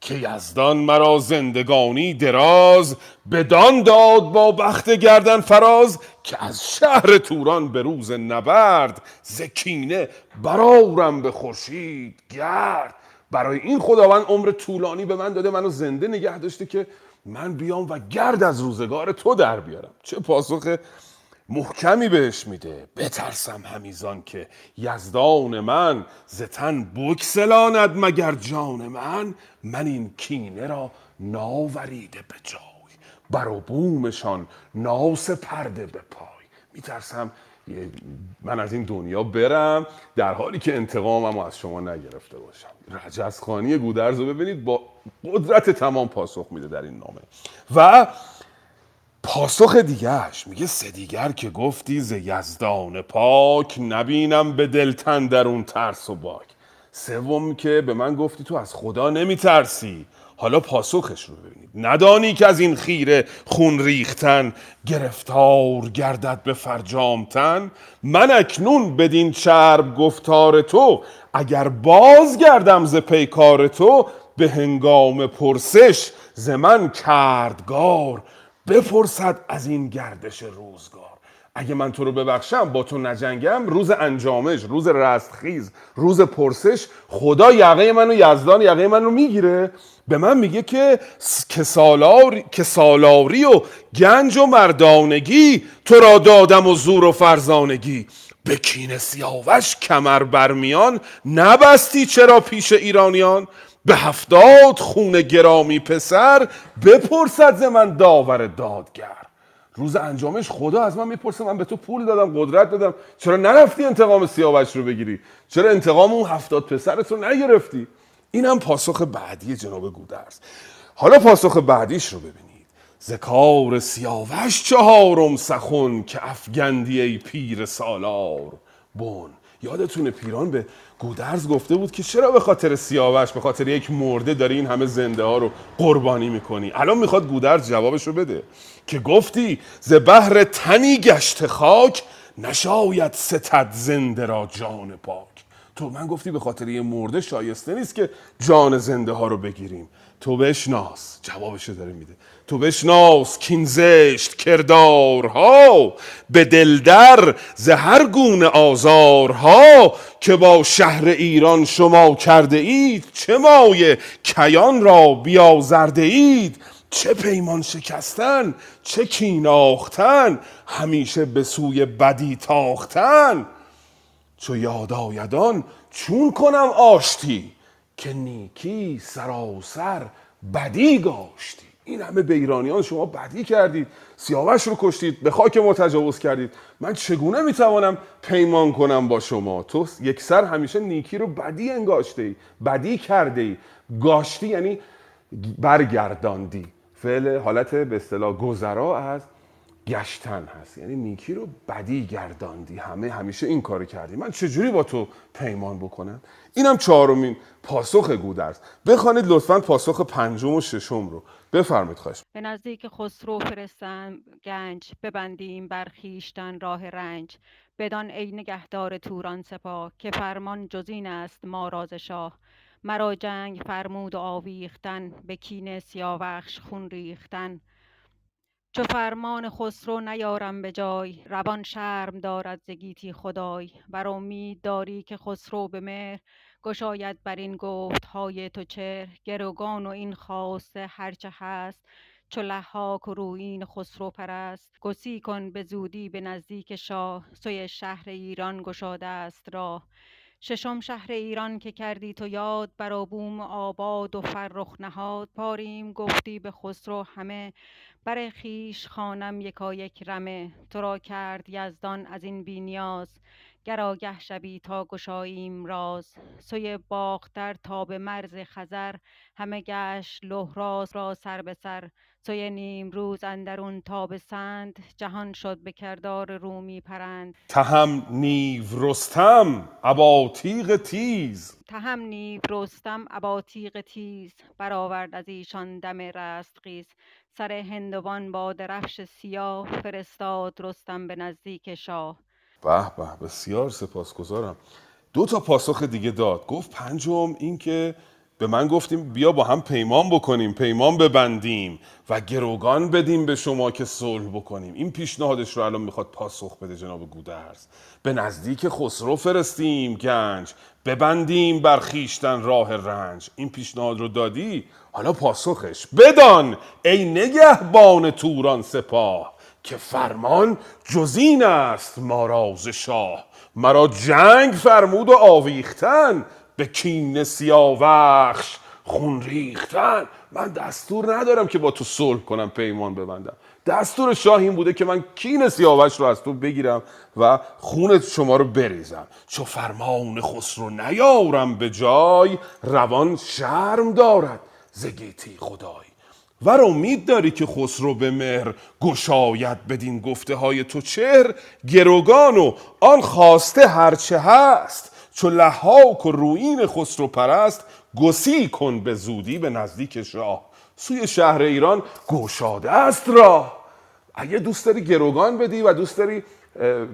که یزدان مرا زندگانی دراز بدان داد با بخت گردن فراز که از شهر توران به روز نبرد زکینه برارم به خورشید گرد. برای این خداوند عمر طولانی به من داده منو زنده نگه داشته که من بیام و گرد از روزگار تو در بیارم. چه پاسخ محکمی بهش میده. بترسم همیزان که یزدان من زتن بکسلاند مگر جان من. من این کینه را ناوریده به جای. بر بومشان ناس پرده به پای. میترسم من از این دنیا برم در حالی که انتقامم از شما نگرفته باشم. رجزخانی گودرز رو ببینید با قدرت تمام پاسخ میده در این نامه. و پاسخ دیگهش میگه سه دیگر که گفتی ز یزدان پاک نبینم به دلتن در اون ترس و باک. سوم که به من گفتی تو از خدا نمیترسی. حالا پاسخش رو ببینید. ندانی که از این خیره خون ریختن گرفتار گردد به فرجامتن؟ من اکنون بدین چرب گفتار تو اگر باز گردم ز پیکار تو به هنگام پرسش ز من کردگار بپرسد از این گردش روزگار. اگه من تو رو ببخشم با تو نجنگم روز انجامش روز رستخیز روز پرسش خدا یقه منو یزدان یقه منو می‌گیره. به من میگه که س- که سالاری, که سالاری و گنج و مردانگی تو را دادم و زور و فرزانگی. به کین سیاوش کمر برمیان نبستی چرا پیش ایرانیان؟ به هفتاد خون گرامی پسر بپرسد ز من داور دادگر. روز انجامش خدا از من می‌پرسه من به تو پول دادم قدرت دادم. چرا نرفتی انتقام سیاوش رو بگیری؟ چرا انتقام اون هفتاد پسرت رو نگرفتی؟ این هم پاسخ بعدی جناب گودرز. حالا پاسخ بعدیش رو ببینید. ذکار سیاوش چهارم سخن که افگندی ای پیر سالار. بون یادتونه پیران به گودرز گفته بود که چرا به خاطر سیاوش به خاطر یک مرده داری این همه زنده ها رو قربانی می‌کنی؟ الان می‌خواد گودرز جوابش رو بده که گفتی ز بهر تنی گشت خاک نشاید ستد زنده را جان پاک. تو من گفتی به خاطر یه مرده شایسته نیست که جان زنده ها رو بگیریم. تو بشناس جوابش داره میده. تو بشناس کین زشت کردارها به دلدر ز هر گونه آزارها که با شهر ایران شما کرده اید چه مایه کیان را بیازرده اید؟ چه پیمان شکستن چه کیناختن همیشه به سوی بدی تاختن. چو یاد آیدان چون کنم آشتی که نیکی سراسر بدی گاشتی. این همه به ایرانیان شما بدی کردید سیاوش رو کشتید به خاک ما تجاوز کردید. من چگونه می‌توانم پیمان کنم با شما؟ تو یک سر همیشه نیکی رو بدی انگاشته بدی کرده ای گاشتی یعنی برگرداندی. فعل حالت به اصطلاح گذرا از گشتن هست. یعنی نیکی رو بدی گرداندی. همه همیشه این کارو کردی. من چجوری با تو پیمان بکنم؟ اینم چهارمین پاسخ گودرز. بخوانید لطفا پاسخ پنجم و ششم رو. بفرمایید خواهش. به نزدیک خسرو فرستم. گنج ببندیم بر خویشتن راه رنج. بدان ای نگهدار توران سپاه که فرمان جز این است ما راز شاه. مرا جنگ فرمود و آویختن به کین سیاوخش خون ریختن. چو فرمان خسرو نیارم به جای روان شرم دارد ز گیتی خدای. بر امید داری که خسرو به مهر گشاید بر این گفت های تو چهر. گروگان و این خواسته هرچه هست چو لحاک و رویین خسرو پرست. گسی کن به زودی به نزدیک شاه سوی شهر ایران گشاده است راه. ششم شهر ایران که کردی تو یاد بر بوم آباد و فرخ نهاد. پاریم گفتی به خسرو همه بر خویش خوانم یکایک رمه تو را کرد یزدان از این بی نیاز. گر آگه شوی تا گشاییم راز. سوی باختر تا به مرز خزر همه گشت لهراس را سر به سر. سوی نیمروز اندرون تا به سند. جهان شد به کردار رومی پرند. تهم نیو رستم ابا تیغ تیز. تهم نیو رستم ابا تیغ تیز. برآورد از ایشان دم رستخیز. سر هندوان با درفش سیاه فرستاد رستم به نزدیک شاه. به به بسیار سپاسگزارم. دو تا پاسخ دیگه داد. گفت پنجم این که به من گفتیم بیا با هم پیمان بکنیم پیمان ببندیم و گروگان بدیم به شما که صلح بکنیم. این پیشنهادش رو الان می‌خواد پاسخ بده جناب گودرز. به نزدیک خسرو فرستیم گنج. ببندیم بر خیشتن راه رنج. این پیشنهاد رو دادی؟ حالا پاسخش بدان ای نگهبان توران سپاه که فرمان جزین است ما راز شاه. مرا جنگ فرمود و آویختن. به کین سیاوخش خون ریختن. من دستور ندارم که با تو صلح کنم پیمان ببندم. دستور شاه این بوده که من کین سیاوش رو از تو بگیرم و خون شما رو بریزم. چو فرمان خسرو نیارم به جای روان شرم دارد زگیتی خدای. ور امید داری که خسرو به مهر گشاید بدین گفته های تو چهر؟ گروگان و آن خواسته هرچه هست. چو لحاک و رویین خسرو پرست گسی کن به زودی به نزدیک شاه. سوی شهر ایران گشاده است راه. اگه دوست داری گروگان بدی و دوست داری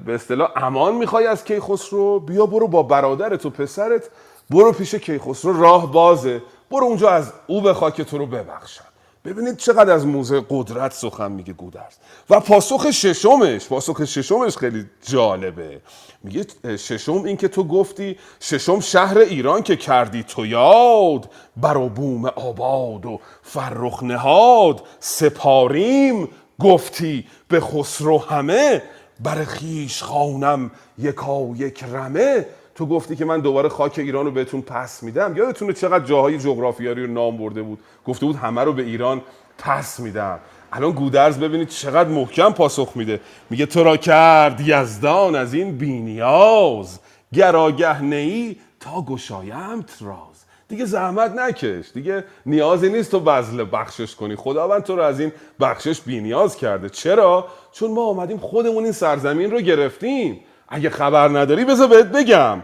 به اصطلاح امان می‌خوای از کیخسرو بیا برو با برادرت و پسرت برو پیش کیخسرو راه بازه. برو اونجا از او بخوا که تو رو ببخشن ببینید چقدر از موزه قدرت سخن میگه گودرز. و پاسخ ششمش پاسخ ششمش خیلی جالبه. میگه ششم این که تو گفتی ششم شهر ایران که کردی تو یاد بر بوم آباد و فرخ نهاد. سپاریم گفتی به خسرو همه بر خیش خانم یکا یک رمه. تو گفتی که من دوباره خاک ایران رو بهتون پس میدم. یادتونه چقدر جاهای جغرافیایی رو نام برده بود؟ گفته بود همه رو به ایران پس میدم. الان گودرز ببینید چقدر محکم پاسخ میده. میگه تو را کرد یزدان از این بینیاز. گراگه نیی تا گشایم راز. دیگه زحمت نکش. دیگه نیازی نیست تو بذل بخشش کنی. خداوند تو رو از این بخشش بینیاز کرده. چرا؟ چون ما آمدیم خودمون این سرزمین رو گرفتیم. اگه خبر نداری بذار بهت بگم.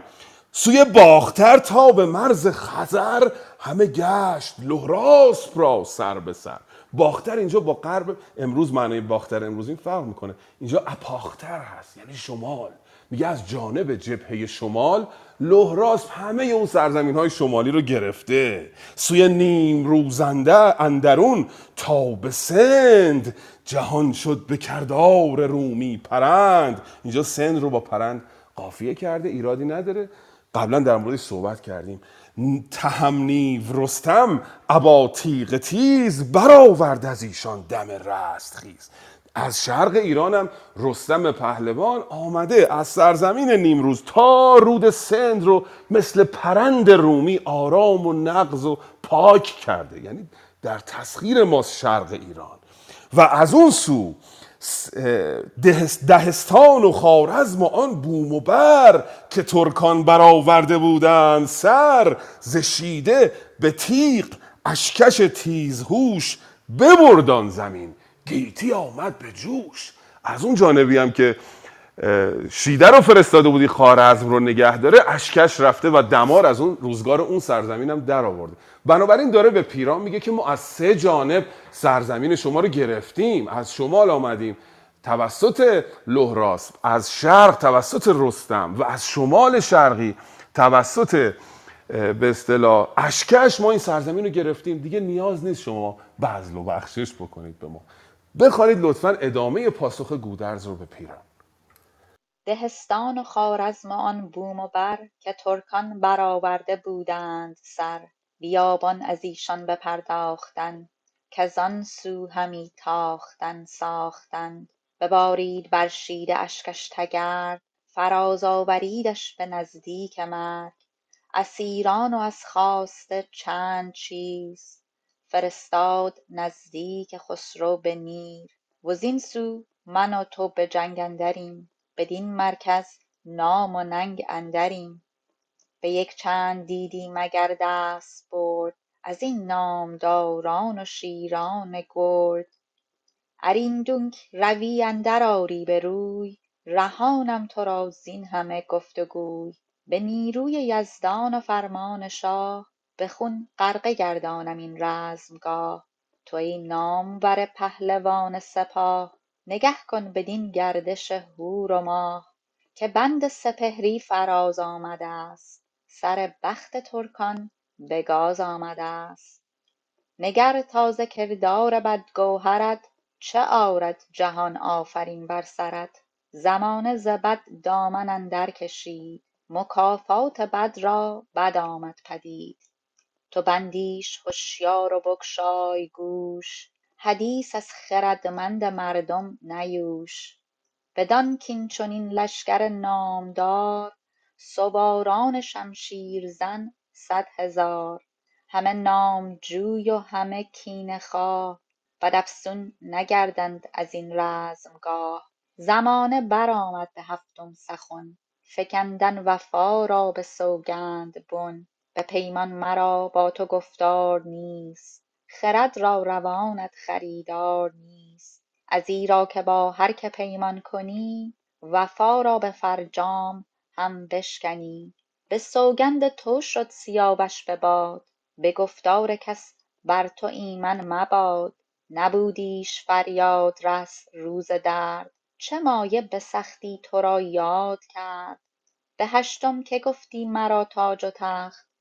سوی باختر تا به مرز خزر همه گشت لهراس را سر به سر. باختر اینجا با غرب امروز معنی باختر امروز این فرق می‌کنه. اینجا اپاختر هست یعنی شمال. میگه از جانب جبهه شمال لهراس همه اون سرزمین های شمالی رو گرفته. سوی نیم روزنده اندرون تا به سند جهان شد به کردار رومی پرند. اینجا سند رو با پرند قافیه کرده ایرادی نداره. قبلا در موردش صحبت کردیم. تهمنی رستم ابا تیغ تیز برآورد از ایشان دم رست خیز از شرق ایرانم رستم پهلوان آمده از سرزمین نیمروز تا رود سند رو مثل پرند رومی آرام و نغز و پاک کرده یعنی در تسخیر ماست شرق ایران. و از اون سو دهستان و خارزم و آن بوم و بر که ترکان برآورده بودند سر زشیده به تیغ اشکش تیزهوش ببردان زمین. گیتی آمد به جوش. از اون جانبی هم که شیده رو فرستاده بودی خارزم رو نگه داره اشکش رفته و دمار از اون روزگار اون سرزمین هم در آورده. بنابراین داره به پیران میگه که ما از سه جانب سرزمین شما رو گرفتیم. از شمال آمدیم. توسط لهراس از شرق توسط رستم و از شمال شرقی توسط به اصطلاح اشکش ما این سرزمین رو گرفتیم. دیگه نیاز نیست شما بذل و بخشش بکنید به ما. بخوانید لطفا ادامه پاسخ گودرز رو به پیران. دهستان و خوارزم آن بوم و بر که ترکان برآورده بودند سر بیابان از ایشان بپرداختن کزان سو همی تاختن ساختند. ببارید بر شید اشکش تگرگ فراز آوریدش به نزدیک مرگ. اسیران و از خواسته چند چیز فرستاد نزدیک خسرو به نیر. وزین سو من و تو به جنگ اندریم بدین مرکز نام و ننگ اندریم. به یک چند دیدی مگر دستبرد از این نامداران و شیران گرد. اریندونک روی اندر آری به روی رهانم تو را زین همه گفت به نیروی یزدان و فرمان شاه به خون غرقه گردانم این رزمگاه. تو ای نامور پهلوان سپاه نگه کن بدین گردش هور و ماه. که بند سپهری فراز آمده است سر بخت ترکان به گاز آمده است. نگر تا ز کردار بدگوهرت چه آرد جهان آفرین بر سرت. زمانه ز بد دامن اندر کشید مکافات بد را بد آمد پدید. تو بندیش هشیار و بگشای گوش. حدیث از خردمند مردم نیوش. بدان کین چنین لشکر نامدار سواران شمشیرزن صد هزار. همه نامجوی و همه کینه خواه بدافسون نگردند از این رزمگاه. زمانه برآمد به هفتم سخن فکندن وفا را به سوگند بن. به پیمان مرا با تو گفتار نیست. خرد را روانت خریدار نیست. ازیرا که با هر که پیمان کنی وفا را به فرجام هم بشکنی. به سوگند تو شد سیاوش به باد. به گفتار کس بر تو ایمن مباد. نبودیش فریادرس روز درد. چه مایه به سختی تو را یاد کرد؟ به هشتم که گفتی مرا تاج و تخت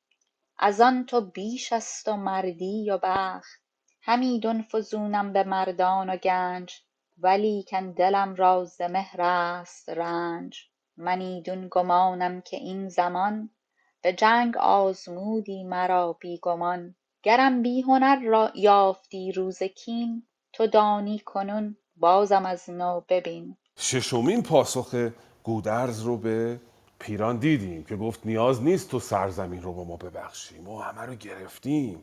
از آن تو بیش است و مردی و بخت. همیدون فزونم به مردان و گنج ولیکن دلم را ز مهر است رنج. من ایدون گمانم که این زمان به جنگ آزمودی مرا بی گمان. گرم بی هنر یافتی روز کین تو دانی کنون بازم از نو ببین. ششمین پاسخ گودرز رو به پیران دیدیم که گفت نیاز نیست تو سرزمین رو با ما ببخشی. ما همه رو گرفتیم.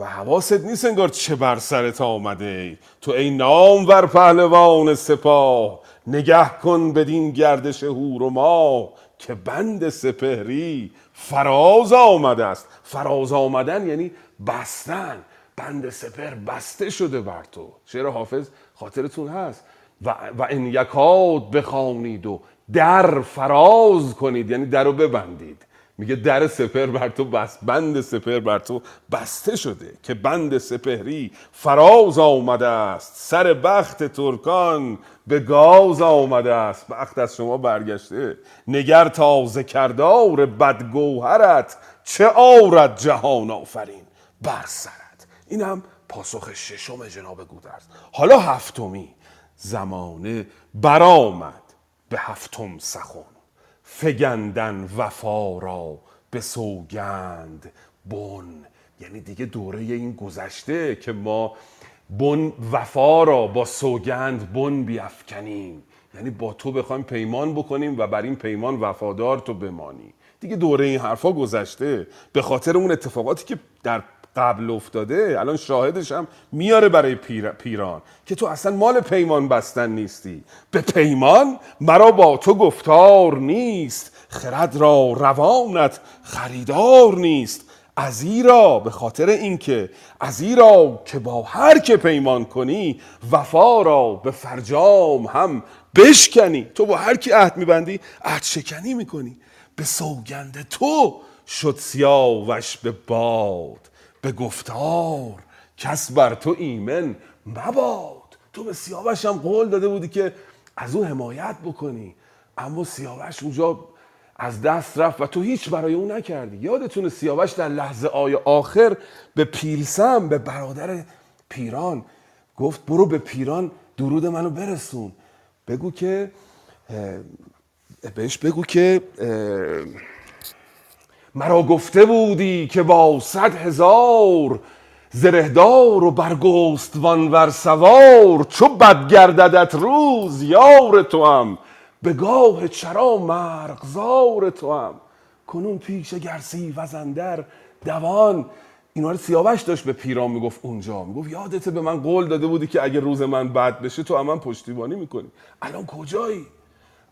و حواست نیست انگار چه بر سرت آمده تو ای نامور پهلوان سپاه نگه کن بدین گردش هور و ما که بند سپهری فراز آمده است. فراز آمدن یعنی بستن. بند سپر بسته شده بر تو. شعر حافظ خاطرتون هست. و, و این یکاد بخوانید و در فراز کنید. یعنی در رو ببندید. میگه در سپر بر تو بست بند سپر بر تو بسته شده که بند سپهری فراز آمده است. سر بخت ترکان به گاز آمده است. بخت از شما برگشته. نگر تازه کردار بدگوهرت چه آورد جهان آفرین بر سرت. این هم پاسخ ششم جناب گودرز. حالا هفتمی زمانه برآمد. به هفتم سخن. فگندن وفا را به سوگند بن. یعنی دیگه دوره این گذشته که ما بن وفا را با سوگند بن بیافکنیم. یعنی با تو بخوایم پیمان بکنیم و بر این پیمان وفادار تو بمانی. دیگه دوره این حرفا گذشته. به خاطر اون اتفاقاتی که در قبل افتاده الان شاهدش هم میاره برای پیر... پیران که تو اصلا مال پیمان بستن نیستی. به پیمان مرا با تو گفتار نیست. خرد را روانت خریدار نیست. ازیرا به خاطر اینکه ازیرا که با هر که پیمان کنی وفا را به فرجام هم بشکنی. تو با هر کی عهد میبندی عهد شکنی می‌کنی. به سوگند تو شد سیاوش به باد. به گفتار کس بر تو ایمن مباد. تو به سیاوش هم قول داده بودی که از او حمایت بکنی. اما سیاوش اونجا از دست رفت و تو هیچ برای اون نکردی. یادتونه سیاوش در لحظه آی آخر به پیلسم به برادر پیران گفت برو به پیران درود منو برسون. بگو که بهش بگو که مرا گفته بودی که با صد هزار زرهدار و برگستوان ور سوار چو بد گرددت روز یار تو هم به گاه چرا مرغزار تو هم کنون پیش گرسی وزندر دوان اینا رو سیاوش داشت به پیران می‌گفت اونجا. می‌گفت یادته به من قول داده بودی که اگه روز من بد بشه تو هم من پشتیبانی می‌کنی. الان کجایی؟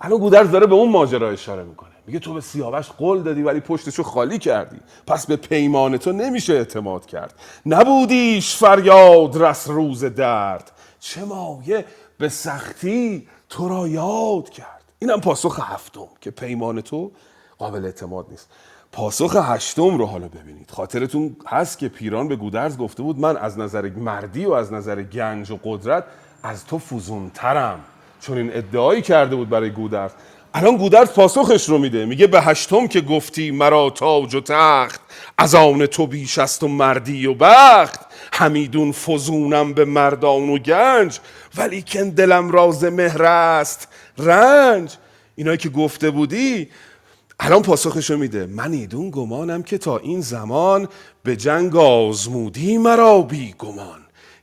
الان گودرز داره به اون ماجرا اشاره می‌کنه. میگه تو به سیاوش قول دادی ولی پشتشو خالی کردی. پس به پیمان تو نمیشه اعتماد کرد. نبودیش فریاد رس روز درد. چه مایه به سختی تو را یاد کرد. اینم پاسخ هفتم که پیمان تو قابل اعتماد نیست. پاسخ هشتم رو حالا ببینید. خاطرتون هست که پیران به گودرز گفته بود من از نظر مردی و از نظر گنج و قدرت از تو فوزونترم چون این ادعایی کرده بود برای گودرز. الان گودرز پاسخش رو میده. میگه به هشتم که گفتی مرا تاج و تخت از آن تو بیش است و مردی و بخت. همیدون فزونم به مردان و گنج ولی کن دلم راز مهر است. رنج. اینایی که گفته بودی الان پاسخشو میده. من ایدون گمانم که تا این زمان به جنگ آزمودی مرا بی گمان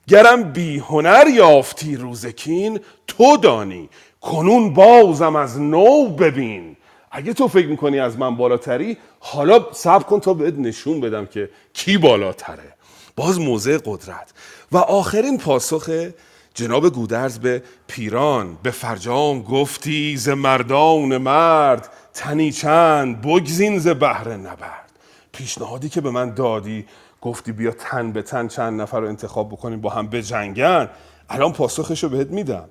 گرم بی هنر یافتی روزکین تو دانی کنون بازم از نو ببین. اگه تو فکر می‌کنی از من بالاتری حالا صبر کن تا بهت نشون بدم که کی بالاتره. باز موضع قدرت. و آخرین پاسخ جناب گودرز به پیران به فرجام گفتی ز مردان مرد تنی چند بگزین ز بهر نبرد. پیشنهادی که به من دادی گفتی بیا تن به تن چند نفر رو انتخاب بکنیم با هم بجنگن. الان پاسخش رو بهت میدم.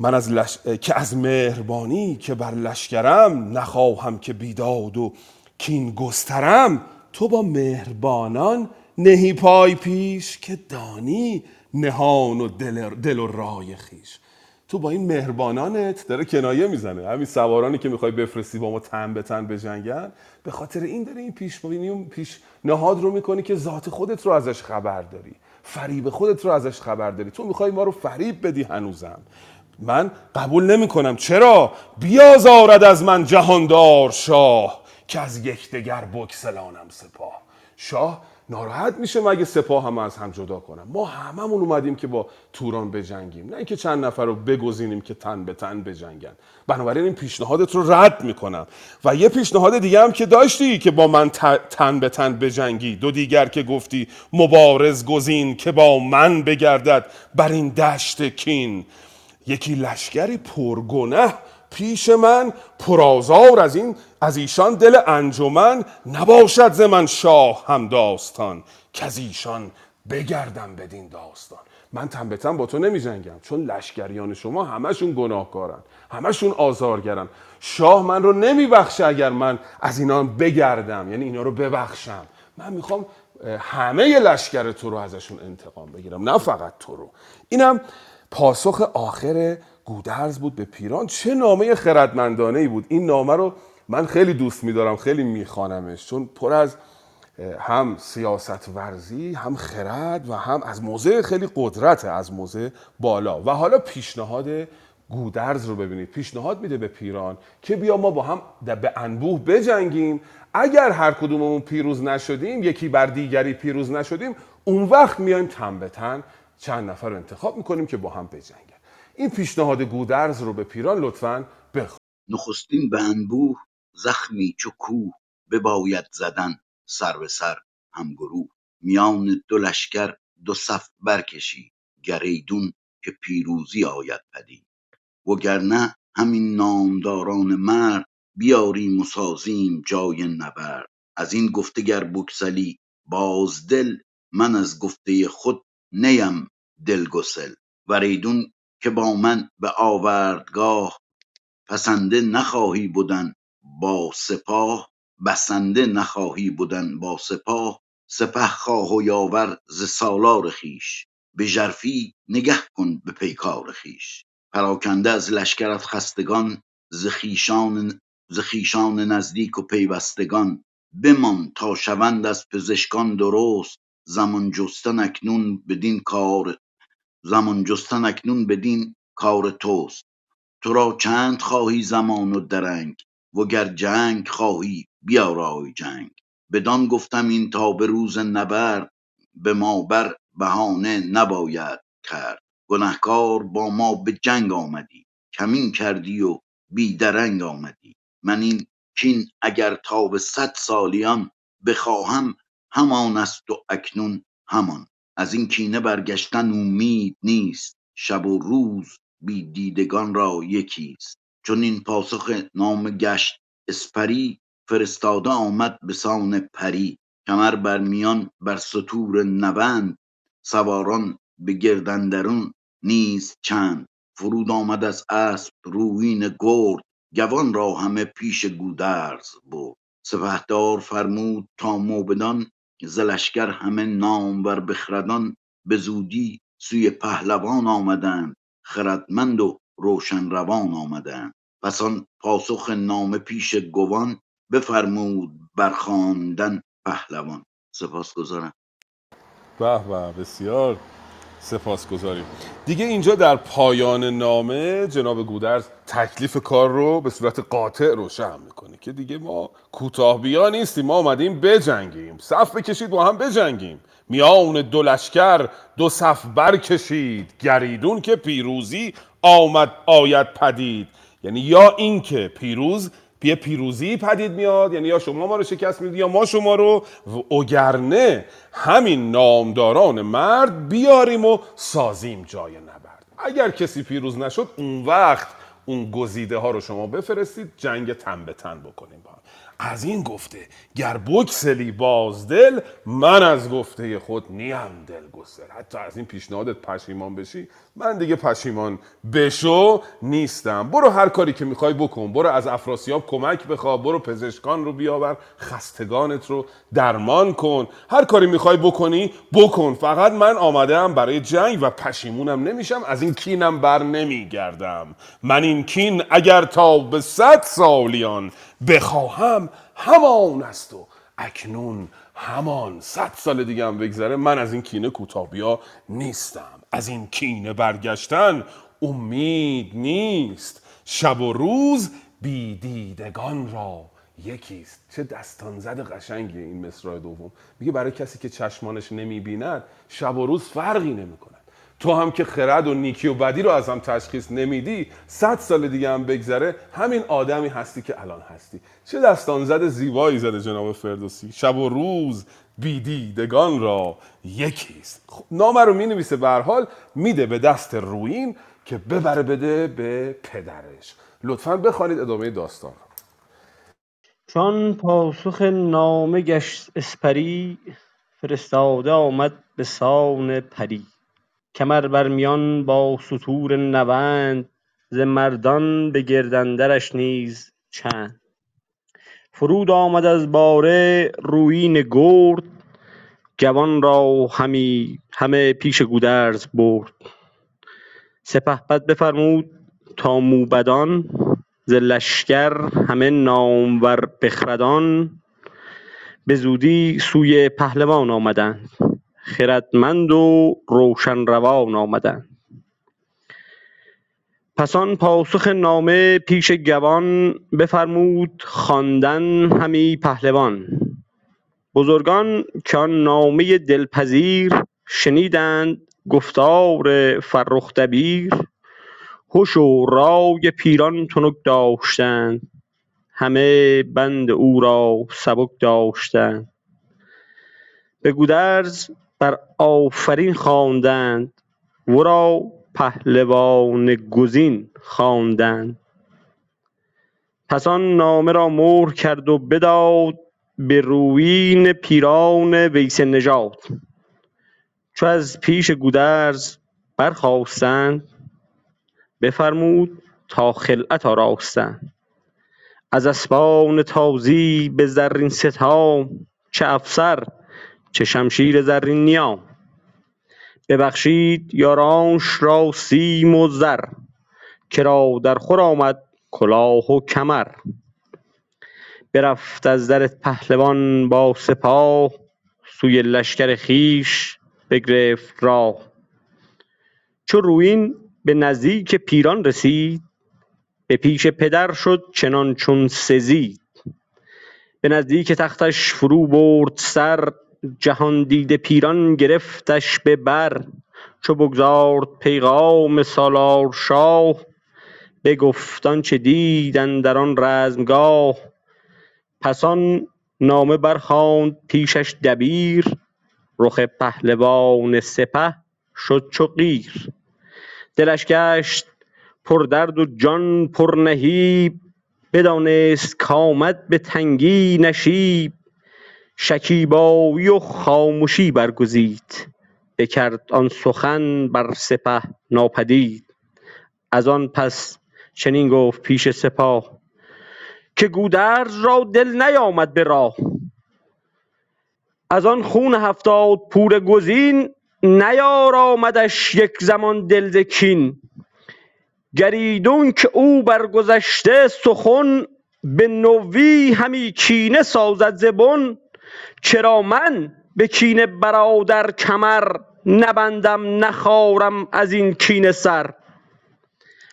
من از لش... که از مهربانی که بر لشکرم نخواهم که بیداد و کین گسترم تو با مهربانان نهی پای پیش که دانی نهان و دل, دل و رای خیش تو با این مهربانانت داره کنایه می‌زنه. همین سوارانی که می‌خوای بفرستی با ما تن به تن بجنگن به خاطر این داره این پیش اون پیش نهاد رو می‌کنی که ذات خودت رو ازش خبر داری. فریب خودت رو ازش خبر داری. تو می‌خوای ما رو فریب بدی هنوزم. من قبول نمی کنم چرا؟ بیازارد از من جهاندار شاه که از یکدیگر بکسلانم سپاه. شاه ناراحت میشه مگه سپاه هم از هم جدا کنم. ما هممون اومدیم که با توران بجنگیم. نه اینکه چند نفر رو بگزینیم که تن به تن بجنگن. بنابراین این پیشنهادت رو رد می‌کنم. و یه پیشنهاد دیگه هم که داشتی که با من تن به تن بجنگی. دو دیگر که گفتی مبارز گزین که با من بگردد بر این دشت کین. یکی لشکری پرگنه پیش من پرازار از این از ایشان دل انجمن نباشد ز من شاه هم داستان که از ایشان بگردم بدین داستان. من تن با تو نمی جنگم چون لشکریان شما همشون گناهکارن همشون آزارگرن. شاه من رو نمی بخشه اگر من از اینا بگردم یعنی اینا رو ببخشم. من می‌خوام همه لشکر تو رو ازشون انتقام بگیرم نه فقط تو رو. اینم پاسخ آخر گودرز بود به پیران. چه نامه خردمندانه ای بود. این نامه رو من خیلی دوست میدارم خیلی میخوانمش چون پر از هم سیاست ورزی هم خرد و هم از موضع خیلی قدرت از موضع بالا. و حالا پیشنهاد گودرز رو ببینید. پیشنهاد میده به پیران که بیا ما با هم به انبوه بجنگیم. اگر هر کدوممون پیروز نشدیم یکی بر دیگری پیروز نشدیم اون وقت میایم تن به تن چند نفر انتخاب می‌کنیم که با هم بجنگن. این پیشنهاد گودرز رو به پیران لطفا بخون. نخستین به انبوه زخمی چو کوه بباید زدن سر به سر هم گروه. میان دو لشکر دو صف برکشید گر ایدون که پیروزی آید پدید وگرنه همین نامداران مرد بیاریم و جای نبرد. از این گفته گر بگسلی بازدل من از گفته خود نیم دلگسل ور ایدون که با من به آوردگاه پسنده نخواهی بدن با سپاه. بسنده نخواهی بدن با سپاه. سپه خواه و یاور ز سالار خویش. به ژرفی نگه کن به پیکار خویش. پراکنده از لشکرت خستگان ز خویشان ز خویشان نزدیک و پیوستگان. بمان تا شوند از پزشکان درست. زمان جستن اکنون بدین کار زمان جستن اکنون بدین کار توست. تو را چند خواهی زمان و درنگ وگر جنگ خواهی بیارای جنگ. بدان گفتم این تا به روز نبرد به ما بر بهانه نباید کرد. گنهکار با ما به جنگ آمدی کمین کردی و بی درنگ آمدی. من این کین اگر تا به صد سالیان بخواهم همان است و اکنون همان. از این کینه برگشتن اومید نیست. شب و روز بی دیدگان را یکیست چون این پاسخ نامه گشت اسپری فرستاده آمد به سان پری. کمر بر میان بر ستور نوند سواران به گرد اندرون نیز چند. فرود آمد از اسپ رویین گرد. گوان را همه پیش گودرز برد. سپهدار فرمود تا موبدان ز لشکر همه نامور بخردان به زودی سوی پهلوان آمدند خردمند و روشن روان آمدند. پس آن پاسخ نامه پیش گوان بفرمود برخواندن پهلوان. سپاسگزارم. به به بسیار. سپاسگزاریم. دیگه اینجا در پایان نامه جناب گودرز تکلیف کار رو به صورت قاطع روشن می‌کنه که دیگه ما کوتاه بیا نیستیم ما آمدیم بجنگیم. صف بکشید با هم بجنگیم. میان دو لشکر دو صف برکشید. گریدون که پیروزی آمد آید پدید. یعنی یا اینکه پیروز یه پیروزی پدید میاد یعنی یا شما ما رو شکست می‌دید یا ما شما رو اگرنه همین نامداران مرد بیاریم و سازیم جای نبرد اگر کسی پیروز نشد اون وقت اون گزیده ها رو شما بفرستید جنگ تن به تن بکنیم با. از این گفته گر بکسلی بازدل من از گفته خود نیم دلگسل حتی از این پیشنهادت پشیمان بشی من دیگه پشیمان بشو نیستم. برو هر کاری که می‌خوای بکن. برو از افراسیاب کمک بخوا برو پزشکان رو بیاور خستگانت رو درمان کن. هر کاری می‌خوای بکنی بکن. فقط من آمدم برای جنگ و پشیمونم نمیشم. از این کینم بر نمیگردم. من این کین اگر تا به صد سالیان بخواهم همان است و اکنون همان صد سال دیگه هم بگذره من از این کینه کوتابیا نیستم. از این کینه برگشتن امید نیست. شب و روز بیدیدگان را یکیست. چه دستان زد قشنگیه این مصرع دوم. میگه برای کسی که چشمانش نمی‌بیند شب و روز فرقی نمی‌کنه تو هم که خرد و نیکی و بدی رو از هم تشخیص نمیدی صد سال دیگه هم بگذره همین آدمی هستی که الان هستی. چه دستان زد زیبایی زده جناب فردوسی. شب و روز بیدیدگان را یکیست. خب نامه رو می نویسه به حال میده به دست روین که ببره بده به پدرش. لطفا بخوانید ادامه داستان چون پاسخ نامه گشت اسپری فرستاده آمد به سان پری. کمر بر میان با ستور نوند ز مردان به گرد اندرش نیز چند. فرود آمد از باره رویین گرد جوان را همی همه پیش گودرز برد. سپهبد بفرمود تا موبدان ز لشکر همه نامور بخردان. به زودی سوی پهلوان آمدند. خردمند و روشن روان آمدند پس آن پاسخ نامه پیش گوان بفرمود خواندن همی پهلوان. بزرگان که آن نامه دلپذیر شنیدند گفتار فرخ دبیر هش و رای پیران تنک داشتند همه بند او را سبک داشتند. به گودرز بر آفرین خواندند ورا پهلوان گزین خواندند. پس آن نامه را مهر کرد و بداد به رویین پیران ویسه نژاد. چو از پیش گودرز برخاستند بفرمود تا خلعت آراستند. از اسپان تازی به زرین ستام چه افسر چه شمشیر زرین نیام. ببخشید یارانش را سیم و زر کرا در خور آمد کلاه و کمر. برفت از در پهلوان با سپاه سوی لشکر خویش بگرفت راه. چو رویین به نزدیک پیران رسید به پیش پدر شد چنان چون سزید. به نزدیک تختش فرو برد سر جهاندیده پیران گرفتش به بر چو بگزارد پیغام سالار شاه. بگفت آنچه دید اندر آن رزمگاه. پس آن نامه برخواند پیشش دبیر. رخ پهلوان سپه شد چو قیر. دلش گشت پر درد و جان پر نهیب. بدانست کآمد به تنگی نشیب. شکیبایی و خامشی برگزید. بکرد آن سخن بر سپه ناپدید. از آن پس چنین گفت پیش سپاه که گودرز را دل نیامد به راه. از آن خون هفتاد پور گزین نیارامدش یک زمان دل ز کین. گر ایدون که او برگذشته سخن به نوی همی کینه سازد ز بن چرا من به کینه برادر کمر نبندم نخارم ازین کینه سر؟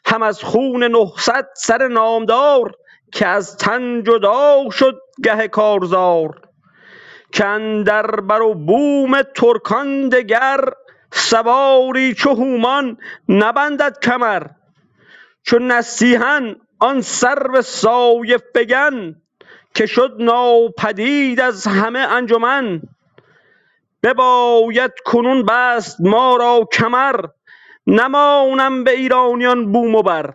هم از خون نهصد سر نامدار که از تن جدا شد گه کارزار. که اندر بر و بوم ترکان دگر سواری چو هومان نبندد کمر. چو نستیهن آن سرو سایه فگن که شد ناپدید از همه انجمن. بباید کنون بست ما را کمر نمانم به ایرانیان بوم و بر.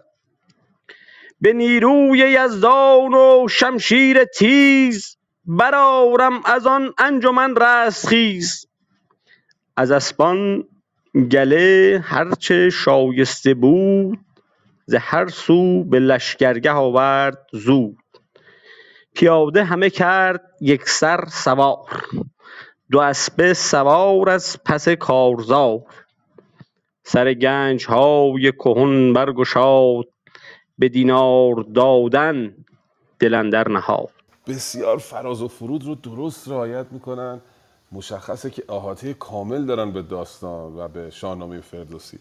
به نیروی یزدان و شمشیر تیز برآرم از آن انجمن رستخیز. از اسپان گله هر چه شایسته بود ز هر سو به لشکرگه آورد زود. پیاده همه کرد یکسر سوار. دو اسپه سوار از پس کارزار. سر گنجهای کهن برگشاد. به دینار دادن دل اندر نهاد. بسیار فراز و فرود رو درست رعایت می‌کنن. مشخصه که احاطه کامل دارن به داستان و به شاهنامه فردوسی.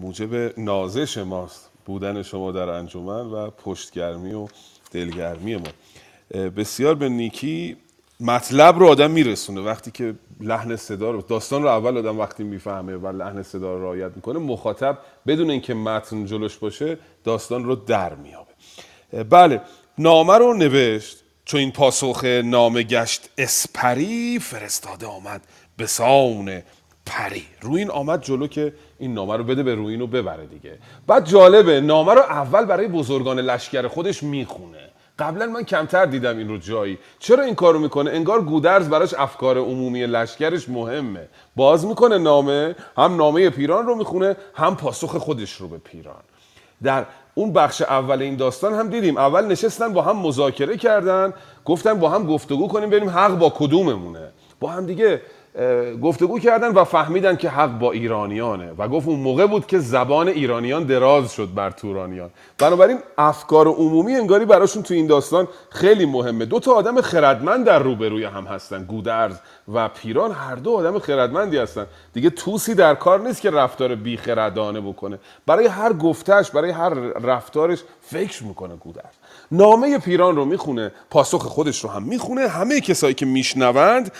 موجب نازش ماست بودن شما در انجمن و پشتگرمی و دلگرمی ما. بسیار به نیکی مطلب رو آدم میرسونه. وقتی که لحن صدا رو داستان رو اول آدم وقتی می‌فهمه و لحن صدا رو رعایت می‌کنه مخاطب بدون اینکه متن جلوش باشه داستان رو در میابه بله نامه رو نوشت. چون این پاسخ نامه گشت اسپری فرستاده آمد به سان پری. روین آمد جلو که این نامه رو بده به روین رو ببره دیگه. بعد جالبه نامه رو اول برای بزرگان لشکر خودش می‌خونه. قبلا من کمتر دیدم این رو جایی. چرا این کارو می‌کنه؟ انگار گودرز براش افکار عمومی لشکرش مهمه. باز می‌کنه نامه هم نامه پیران رو می‌خونه هم پاسخ خودش رو به پیران. در اون بخش اول این داستان هم دیدیم. اول نشستن با هم مذاکره کردن گفتن با هم گفتگو کنیم بریم حق با کدوممونه. با هم دیگه گفتگو کردن و فهمیدن که حق با ایرانیانه. و گفت اون موقع بود که زبان ایرانیان دراز شد بر تورانیان. بنابراین افکار عمومی انگاری براشون تو این داستان خیلی مهمه. دو تا آدم خردمند در روبروی هم هستن گودرز و پیران. هر دو آدم خردمندی هستن. دیگه توسی در کار نیست که رفتار بی خردانه بکنه. برای هر گفتش برای هر رفتارش فکر می‌کنه گودرز. نامه پیران رو می‌خونه پاسخ خودش رو هم می‌خونه. همه کسایی که میشنوند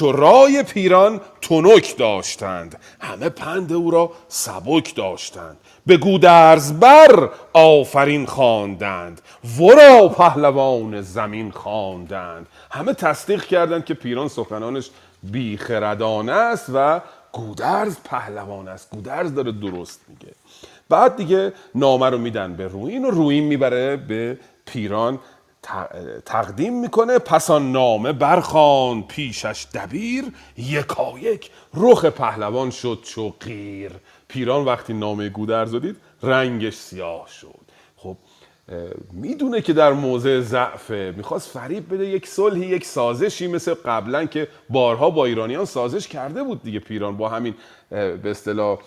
رای پیران تنک داشتند. همه پند او را سبک داشتند. به گودرز بر آفرین خواندند. ورا پهلوان زمین خواندند. همه تصدیق کردند که پیران سخنانش بیخردانه است و گودرز پهلوان است. گودرز داره درست میگه. بعد دیگه نامه رو میدن به روین و روین می‌بره به پیران. تقدیم می‌کنه. پس آن نامه برخان پیشش دبیر. یکایک رخ پهلوان شد چو غیر پیران وقتی نامه گودرز دید رنگش سیاه شد. خب می‌دونه که در موضع ضعفه. می‌خواست فریب بده یک صلحی یک سازشی مثل قبلا که بارها با ایرانیان سازش کرده بود دیگه پیران. با همین به اصطلاح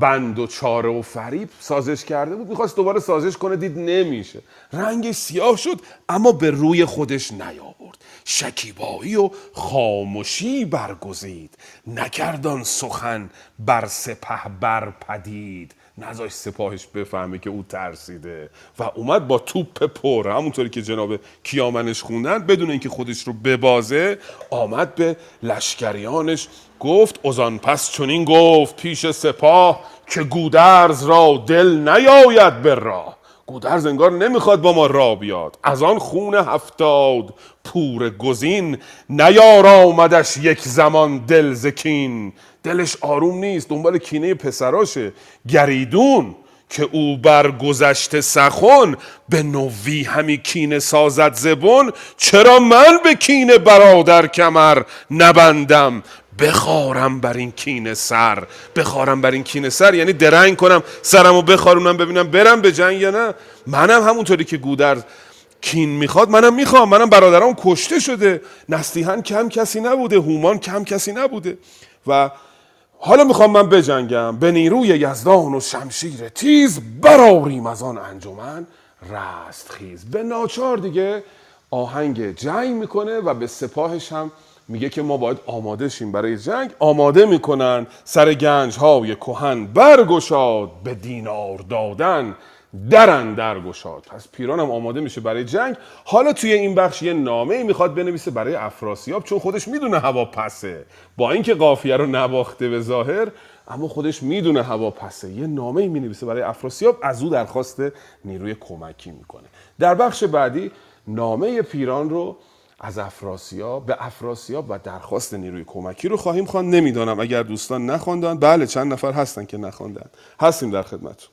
بند و چاره و فریب سازش کرده بود. می‌خواست دوباره سازش کنه دید نمیشه. رنگش سیاه شد اما به روی خودش نیاورد. شکیبایی و خاموشی برگزید. نکردان سخن بر سپه بر پدید. نذاش سپاهش بفهمه که او ترسیده. و اومد با توپ پر. همونطوری که جناب کیامنش خوندن بدون اینکه خودش رو ببازه آمد به لشکریانش گفت ازان پس چنین گفت پیش سپاه که گودرز را دل نیاید به راه. گودرز انگار نمی‌خواد با ما را بیاد. از آن خون هفتاد پور گزین نیار آمدش یک زمان دل زکین دلش آروم نیست دنبال کینه پسراشه. گریدون که او بر گذشته سخن به نوی همی کینه سازد زبون. چرا من به کینه برادر کمر نبندم؟ بخارم بر این کینه سر. بخارم بر این کینه سر. یعنی درنگ کنم سرمو بخارونم ببینم برم به جنگ یا نه. منم همونطوری که گودرز کین می‌خواد منم می‌خوام. منم برادرام کشته شده. نستیهن کم کسی نبوده. هومان کم کسی نبوده. و حالا می‌خوام من بجنگم. به نیروی یزدان و شمشیر تیز براریم از آن انجمن رستخیز. به ناچار دیگه آهنگ جنگ می‌کنه و به سپاهش هم میگه که ما باید آماده شیم برای جنگ. آماده می‌کنن سر گنج های کهن برگشاد به دینار دادن درن درگشاد پس پیران هم آماده میشه برای جنگ. حالا توی این بخش یه نامه می‌خواد بنویسه برای افراسیاب چون خودش می‌دونه هوا پسه با اینکه قافیه رو نباخته به ظاهر اما خودش می‌دونه هوا پسه یه نامه می نویسه برای افراسیاب از او درخواست نیروی کمکی می‌کنه. در بخش بعدی نامه پیران رو از افراسیاب به افراسیاب و درخواست نیروی کمکی رو خواهیم خواند. نمی‌دانم اگر دوستان نخواندن بله چند نفر هستن که نخواندن هستیم در خدمتتون.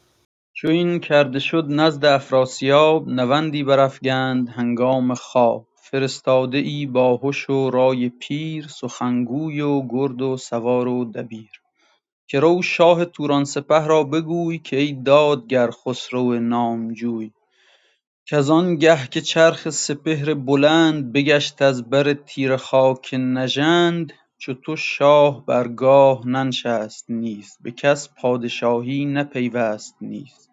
چو این کرده شد نزد افراسیاب نوندی برافگند هنگام خواب. فرستاده ای با هش و رای پیر سخنگوی و گرد و سوار و دبیر. که رو شاه توران سپه را بگوی که ای دادگر خسرو نامجوی. کز آنگه که چرخ سپهر بلند بگشت از بر تیره خاک نژند چو تو شاه بر گاه ننشست نیز به کس پادشاهی نپیوست نیز.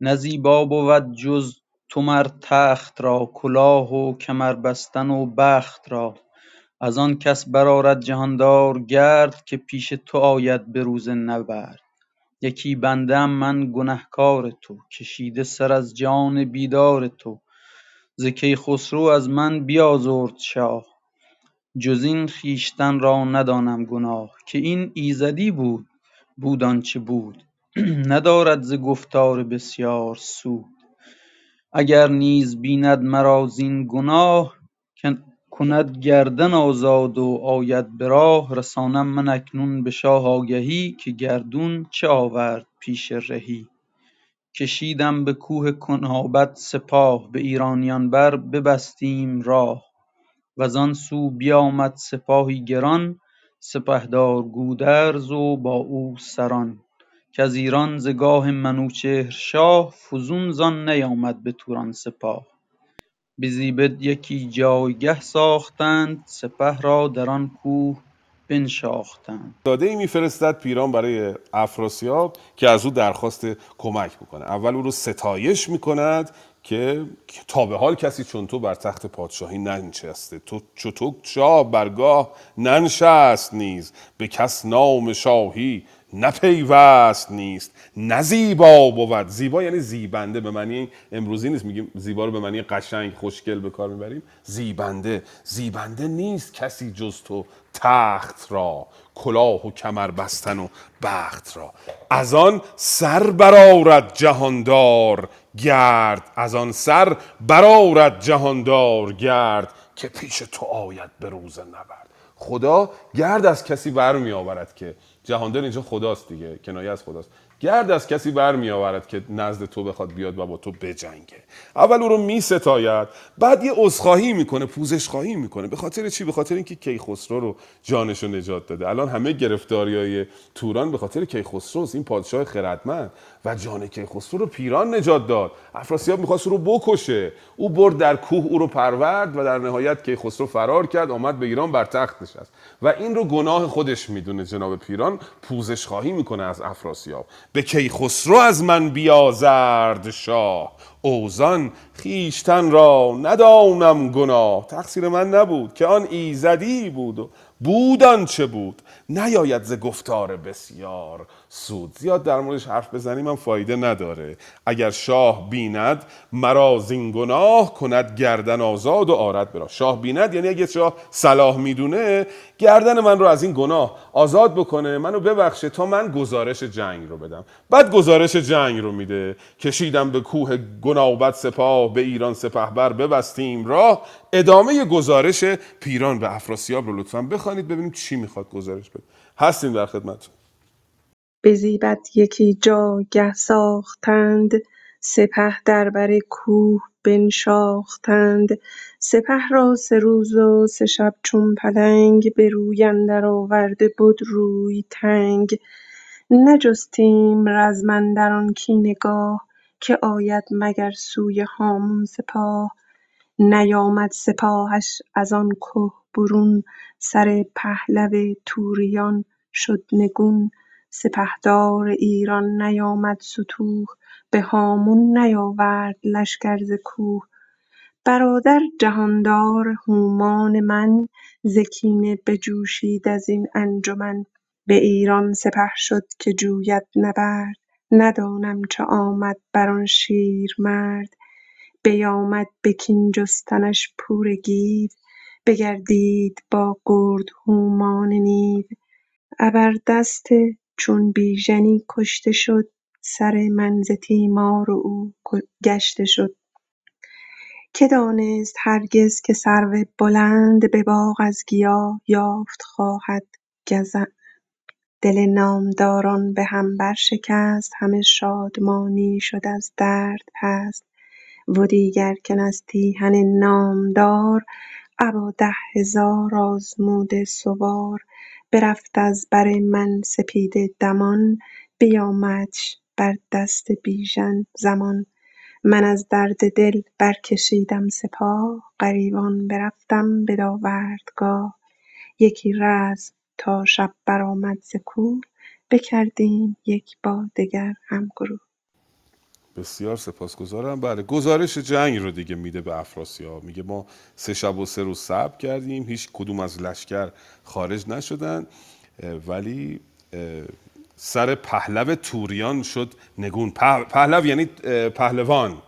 نه زیبا بود جز تو مر تخت را کلاه و کمر بستن و بخت را. از آن کس برآرد جهاندار گرد که پیش تو آید به روز نبرد. یکی بنده ام من گنهکار تو کشیده سر از جان بیدار تو. ز کیخسرو از من بیازرد شاه. جز این خویشتن را ندانم گناه. که این ایزدی بود بود آنچه بود. ندارد ز گفتار بسیار سود. اگر نیز بیند مرا زین گناه کند گردن آزاد و آید به راه رسانم من اکنون به شاه آگهی که گردون چه آورد پیش رهی. کشیدم به کوه کنابت سپاه به ایرانیان بر ببستیم راه. وزان سو بیامد سپاهی گران سپهدار گودرز و با او سران. کز ایران ز منوچهر شاه فزون زان نیامد به توران سپاه. به زیبد یکی جایگه ساختند سپه را در آن کوه بنشاختند. داده ای میفرستد پیران برای افراسیاب که از او درخواست کمک بکنه. اول او رو ستایش می‌کند که تا به حال کسی چون تو بر تخت پادشاهی ننشسته. تو تو شاه برگاه ننشست نیز به کس نام شاهی نپیوست نیست نه زیبا بود. زیبا یعنی زیبنده به معنی امروزی نیست میگیم زیبا رو به معنی قشنگ خوشگل به کار می‌بریم. زیبنده زیبنده نیست کسی جز تو تخت را کلاه و کمر بستن و بخت را. از آن سر برآرد جهاندار گرد از آن سر برآرد جهاندار گرد که پیش تو آید به روز نبرد. خدا گرد از کسی بر می آورد که جهاندار اینجا خداست دیگه کنایه از خداست. گرد از کسی بر می آورد که نزد تو بخواد بیاد و با تو بجنگه. اول او رو می ستاید بعد یه عذرخواهی می‌کنه پوزش خواهی می‌کنه. به خاطر چی؟ به خاطر اینکه کیخسرو رو جانش رو نجات داده. الان همه گرفتاری های توران به خاطر کیخسرو این پادشاه خردمند. و جان کیخسرو رو پیران نجات داد. افراسیاب می‌خواست او رو بکشه. او برد در کوه او رو پرورد و در نهایت کیخسرو فرار کرد آمد به ایران بر تخت نشست. و این رو گناه خودش می‌دونه جناب پیران پوزش خواهی می‌کنه از افراسیاب. به کیخسرو از من بیازرد شاه. اوزان خیشتن را ندانم گناه. تقصیر من نبود که آن ایزدی بود و بود چه بود. نیاید ز گفتار بسیار. سود. زیاد در موردش حرف بزنیم هم فایده نداره. اگر شاه بیند مرا زین گناه کند گردن آزاد و آرد برا شاه بیند یعنی اگه شاه صلاح می‌دونه گردن من رو از این گناه آزاد بکنه. منو ببخشه تا من گزارش جنگ رو بدم. بعد گزارش جنگ رو میده. کشیدم به کوه گناوبت سپاه به ایران سپهبر ببستیم راه. ادامه گزارش پیران به افراسیاب رو لطفا بخوانید ببینیم چی می‌خواد گزارش بده. هستیم در خدمتتون. به زیبد یکی جایگه ساختند سپه در بر کوه بنشاختند. سپه را سه روز و سه شب چون پلنگ به روی اندر آورده بد روی تنگ. نجستیم رزم اندر آن کینه گاه که آید مگر سوی هامون سپاه. نیامد سپاهش از آن که برون سر پهلو توریان شد نگون. سپهدار ایران نیامد ستوه به هامون نیاورد لشکر ز کوه. برادر جهاندار هومان من ز کینه بجوشید از این انجمن. به ایران سپه شد که جوید نبرد. ندانم چه آمد بر آن شیرمرد. بیامد به کین جستنش پور گیو بگردید با گرد هومان نیو. ابردست چون بیژنی کشته شد سر من ز تیمار او گشته شد. که دانست هرگز که سرو بلند به باغ از گیاه یافت خواهد گزند دل نامداران به هم برشکست همه شادمانی شد از درد پست و دیگر که نستیهن نامدار ابا ده هزار آزموده سوار. برفت از بر من سپیده دمان بیامدش بر دست بیژن زمان. من از درد دل برکشیدم سپاه غریوان برفتم به داوردگاه. یکی رزم تا شب برآمد ز کوه بکردیم یک با دگر همگروه. بسیار سپاسگزارم. بله گزارش جنگ رو دیگه میده به افراسیاب. میگه ما سه شب و سه روز صبر کردیم هیچ کدوم از لشکر خارج نشدن ولی سر پهلو توریان شد نگون. په- پهلو یعنی پهلوان.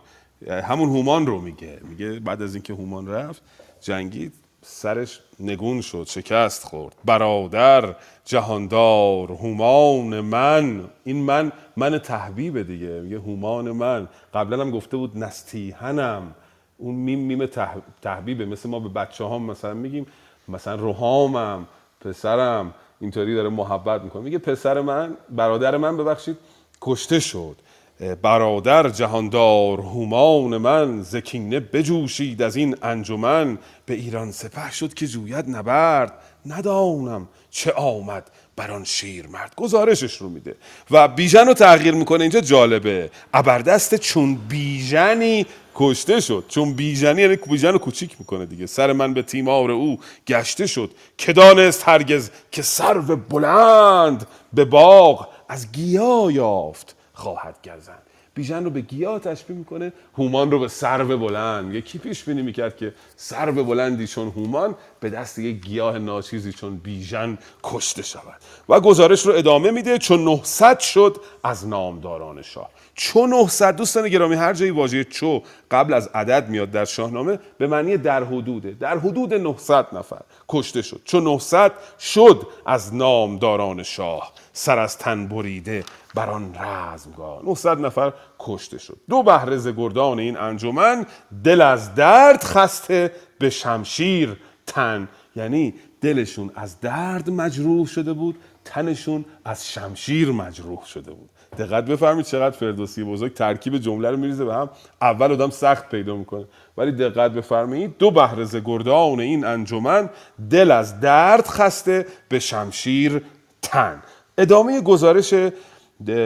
همون هومان رو میگه. میگه بعد از اینکه هومان رفت جنگید. سرش نگون شد شکست خورد. برادر جهاندار هومان من. این من من تحبیبه دیگه میگه هومان من. قبلا هم گفته بود نستیهنم اون میم میم تح... تحبیبه مثل ما به بچه هم مثلا میگیم مثلا روحامم پسرم. اینطوری داره محبت می‌کنه. میگه پسر من برادر من ببخشید کشته شد. برادر جهاندار هومان من ز کینه بجوشید از این انجمن. به ایران سپه شد که جوید نبرد. ندانم چه آمد بر آن شیرمرد. گزارشش رو میده. و بیژن رو تغییر می‌کنه. اینجا جالبه. ابردست چون بیژنی کشته شد. چون بیژنی یعنی بیژن رو کوچیک می‌کنه دیگه. سر من به تیمار او گشته شد. که دانست هرگز که سرو بلند به باغ از گیا یافت. خواهد گزند. بیژن رو به گیاه تشبیه می‌کنه هومان رو به سرو بلند. میگه کی پیش بینی می‌کرد که سرو بلندی چون هومان به دست یک گیاه ناچیزی چون بیژن کشته شود. و گزارش رو ادامه میده چون 900 شد از نامداران شاه. چون 900 دوستان گرامی هر جایی واژه چو قبل از عدد میاد در شاهنامه به معنی در حدوده. در حدود 900 نفر کشته شد. چون 900 شد از نامداران شاه. سر از تن بریده بر آن رزمگاه. 900 نفر کشته شد. دو بهره ز گردان این انجمن دل از درد خسته به شمشیر تن. یعنی دلشون از درد مجروح شده بود تنشون از شمشیر مجروح شده بود. دقت بفرمایید چقدر فردوسی بزرگ ترکیب جمله رو میریزه به هم. اول آدم سخت پیدا می‌کنه. ولی دقت بفرمایید دو بهرز گردان این انجمن دل از درد خسته به شمشیر تن. ادامه گزارش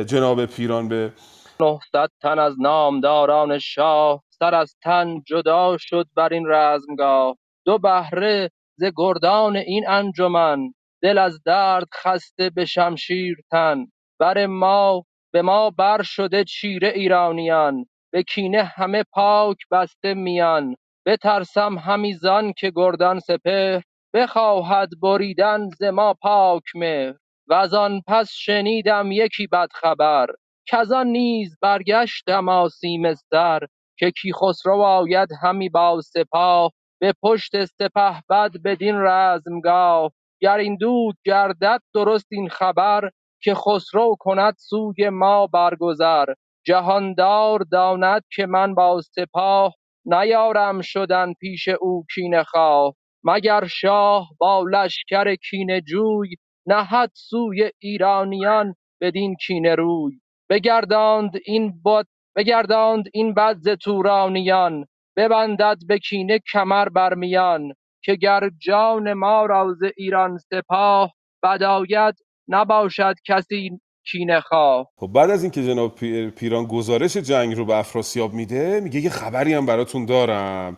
جناب پیران به نهصد تن از نامداران شاه سر از تن جدا شد بر این رزمگاه. دو بهره ز گردان این انجمن دل از درد خسته به شمشیر تن. بر ما به ما بر شده چیره ایرانیان به کینه همه پاک بسته میان. بترسم همی زان که گردان سپهر بخواهد بریدن ز ما پاک مهر. وزان پس شنیدم یکی بد خبر کزان نیز برگشتم آسیمه سر که کیخسرو آید همی با سپاه به پشت سپهبد بدین رزمگاه. گر این دود گردد درست این خبر که خسرو کند سوی ما برگذر. جهاندار داند که من با سپاه نیارم شدن پیش او کینه خواه. مگر شاه با لشکر کینه جوی نهد سوی ایرانیان بدین کینه روی. بگرداند این بد بگرداند این بد تورانیان. ببندد به کینه کمر بر میان. که گر جان ما را ز ایران سپاه بد آید نباشد کسی کینه خواه. خب بعد از اینکه جناب پی- پیران گزارش جنگ رو به افراسیاب میده میگه یه خبری هم براتون دارم.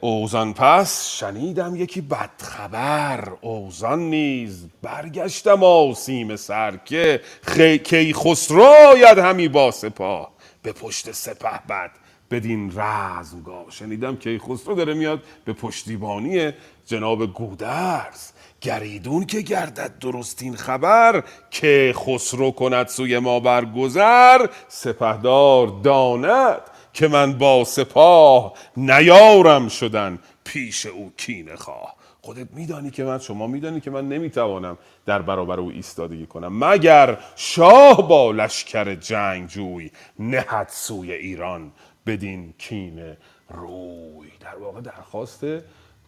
اوزان پس شنیدم یکی بدخبر. اوزان نیز برگشتم آسیم سر که خی... کی خسرو آید همی با سپاه. به پشت سپه بد بدین رزمگاه. شنیدم که خسرو داره میاد به پشتیبانی جناب گودرز گریدون که گردد درستین خبر. که خسرو کند سوی ما برگذر؟ سپهدار داند که من با سپاه نیارم شدن پیش او کینه خواه. خودت میدانی که من شما میدانی که من نمی‌توانم در برابر او ایستادگی کنم. مگر شاه با لشکر جنگ جوی نهد سوی ایران بدین کینه روی؟ در واقع درخواست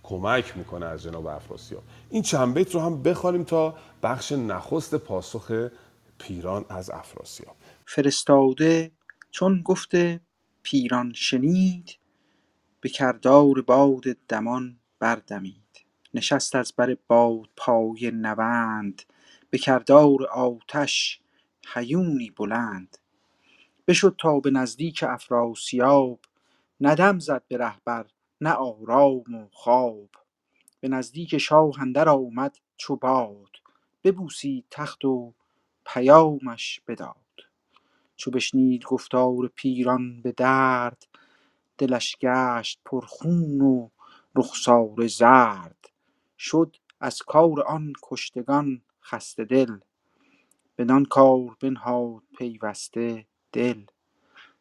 کمک می‌کنه از جناب افراسیاب. این چند بیت رو هم بخوانیم تا بخش نخست پاسخ پیران از افراسیاب. فرستاده چون گفته پیران شنید به کردار باد دمان بردمید. نشست از بر بادپای نوند به کردار آتش هیونی بلند. بشد تا به نزدیک افراسیاب نه دم زد به رهبر نه آرام و خواب. به نزدیک شاه اندر آمد چو باد ببوسید تخت و پیامش بداد. چو بشنید گفتار پیران به درد دلش گشت پرخون و رخساره زرد. شد از کار آن کشتگان خسته دل بدان کار بنهاد پیوسته دل.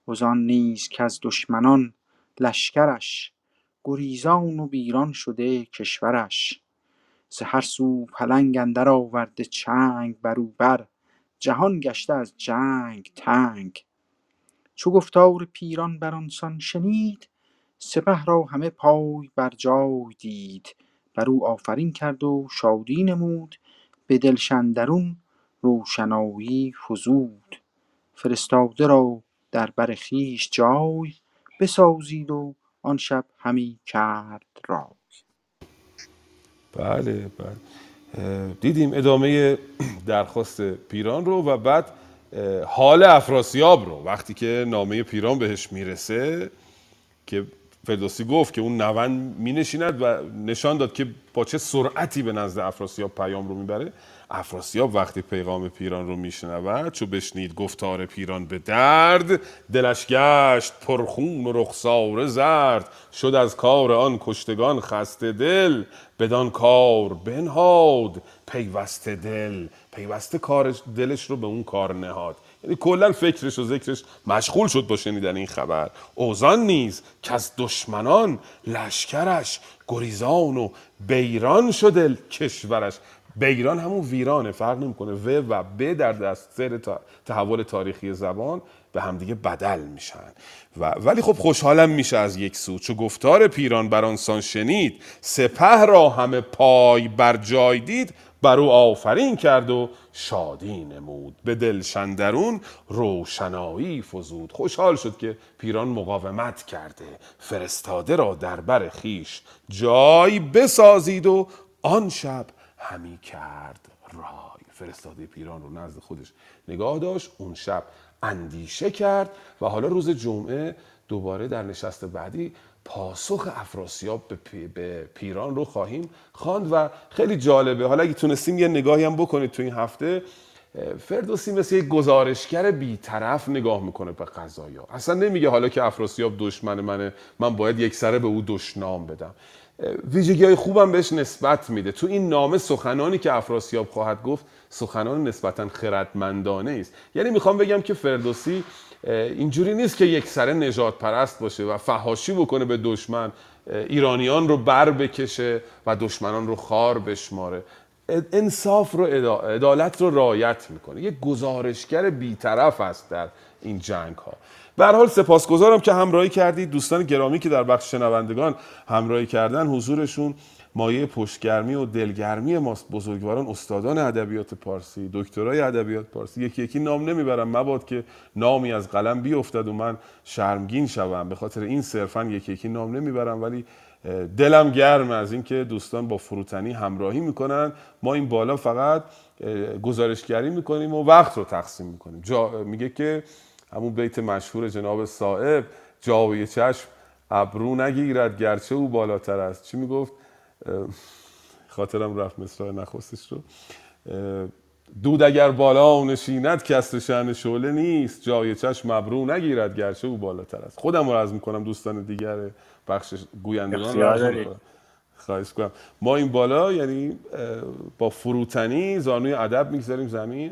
وزان نیز کز دشمنان لشکرش گریزان و ویران شده کشورش. ز هر سو پلنگ اندر آورده چنگ بر او بر جهان گشته از جنگ تنگ. چو گفتار پیران برانسان شنید سپه را همه پای بر جای دید. بر او آفرین کرد و شادی نمود به دلش اندرون روشنایی فزود. فرستاده را در بر خویش جای بسازید و آن شب همی کرد رای. بله بله. دیدیم ادامه درخواست پیران رو و بعد حال افراسیاب رو. وقتی که نامه پیران بهش می‌رسه که فردوسی گفت که اون نون می نشیند و نشان داد که با چه سرعتی به نزد افراسیاب پیام رو می‌بره. افراسیاب وقتی پیغام پیران رو میشنود چو بشنید گفتار پیران به درد دلش گشت پرخون و رخساره زرد. شد از کار آن کشتگان خسته دل بدان کار بنهاد پیوسته دل. پیوسته کارش دلش رو به اون کار نهاد. کلا فکرش و ذکرش مشغول شد با شنیدن این خبر. اوزان نیز که از دشمنان لشکرش گریزان و بیران شده کشورش. بیران همون ویرانه فرق نمی‌کنه. و و ب در دست سر تحول تاریخی زبان به همدیگه بدل میشن. و ولی خب خوشحالم میشه از یک سو. چو گفتار پیران بر آنسان شنید سپه را همه پای بر جای دید بر او آفرین کرد و شادی نمود. به دلشندرون روشنایی فزود. خوشحال شد که پیران مقاومت کرده. فرستاده را در بر خیش جای بسازید و آن شب همی کرد رای. فرستاده پیران رو نزد خودش نگاه داشت. اون شب اندیشه کرد و حالا روز جمعه دوباره در نشست بعدی پاسخ افراسیاب به, به پیران رو خواهیم خواند و خیلی جالبه. حالا اگه تونستیم یه نگاهی هم بکنید تو این هفته فردوسی مثل یک گزارشگر بیطرف نگاه می‌کنه به قضایا. اصلا نمیگه حالا که افراسیاب دشمن منه من باید یک سره به او دشنام بدم. ویژگی های خوبم بهش نسبت میده. تو این نامه سخنانی که افراسیاب خواهد گفت سخنان نسبتا خردمندانه است. یعنی می‌خوام بگم که فردوسی اینجوری نیست که یک سره نجات پرست باشه و فهاشی بکنه به دشمن. ایرانیان رو بر بکشه و دشمنان رو خار بشماره. انصاف رو عدا- عدالت رو رعایت می‌کنه. یک گزارشگر بیطرف است در این جنگ ها به حال سپاسگزارم که همراهی کردید. دوستان گرامی که در بخش شنوندگان همراهی کردن حضورشون مایه پشتگرمی و دلگرمی ماست بزرگواران استادان ادبیات پارسی دکترای ادبیات پارسی. یکی یکی نام نمی‌برم مباد که نامی از قلم بیفتد و من شرمگین شوم. به خاطر این صرفا یکی یکی نام نمی‌برم ولی دلم گرم از اینکه دوستان با فروتنی همراهی می‌کنن. ما این بالا فقط گزارشگری می‌کنیم و وقت رو تقسیم می‌کنیم. جا میگه که همون بیت مشهور جناب صاحب جاوی چشم ابرو نگیرد گرچه او بالاتر است. چی می‌گفت؟ خاطرم رفت مصرع نخستش رو دود اگر بالا نشیند کست شأن شعله نیست. جای چشم ابرو نگیرد گرچه او بالاتر است. خودم رو عرض می‌کنم دوستان دیگر بخش گویندگان. خواهش کنم ما این بالا یعنی با فروتنی زانوی ادب می‌گذاریم زمین.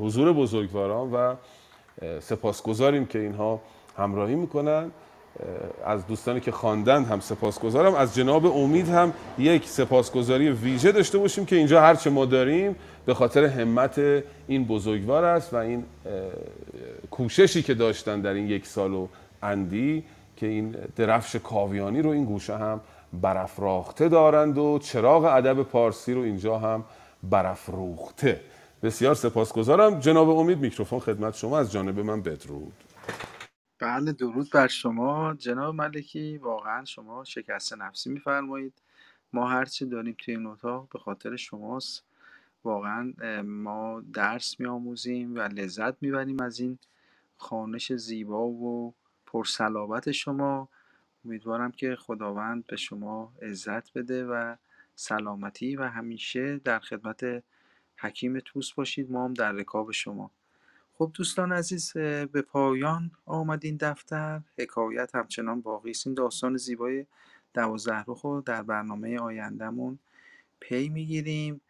حضور بزرگواران و سپاسگزاریم که اینها همراهی می‌کنن. از دوستانی که خواندن هم سپاسگزارم. از جناب امید هم یک سپاسگزاری ویژه داشته باشیم که اینجا هرچه ما داریم به خاطر همت این بزرگوار است و این کوششی که داشتن در این یک سال و اندی که این درفش کاویانی رو این گوشه هم برافراخته دارند و چراغ ادب پارسی رو اینجا هم برافروخته. بسیار سپاسگزارم. جناب امید میکروفون خدمت شما از جانب من بدرود. بله درود بر شما. جناب ملکی واقعا شما شکست نفسی میفرمایید. ما هرچی داریم توی این اتاق به خاطر شماست. واقعا ما درس میآموزیم و لذت می‌بریم از این خانش زیبا و پرسلابت شما. امیدوارم که خداوند به شما عزت بده و سلامتی و همیشه در خدمت حکیم توس باشید. ما هم در رکاب شما. خب دوستان عزیز به پایان آمد این دفتر. حکایت همچنان باقی است. این داستان زیبای دوازده رو در برنامه آیندهمون پی می‌گیریم.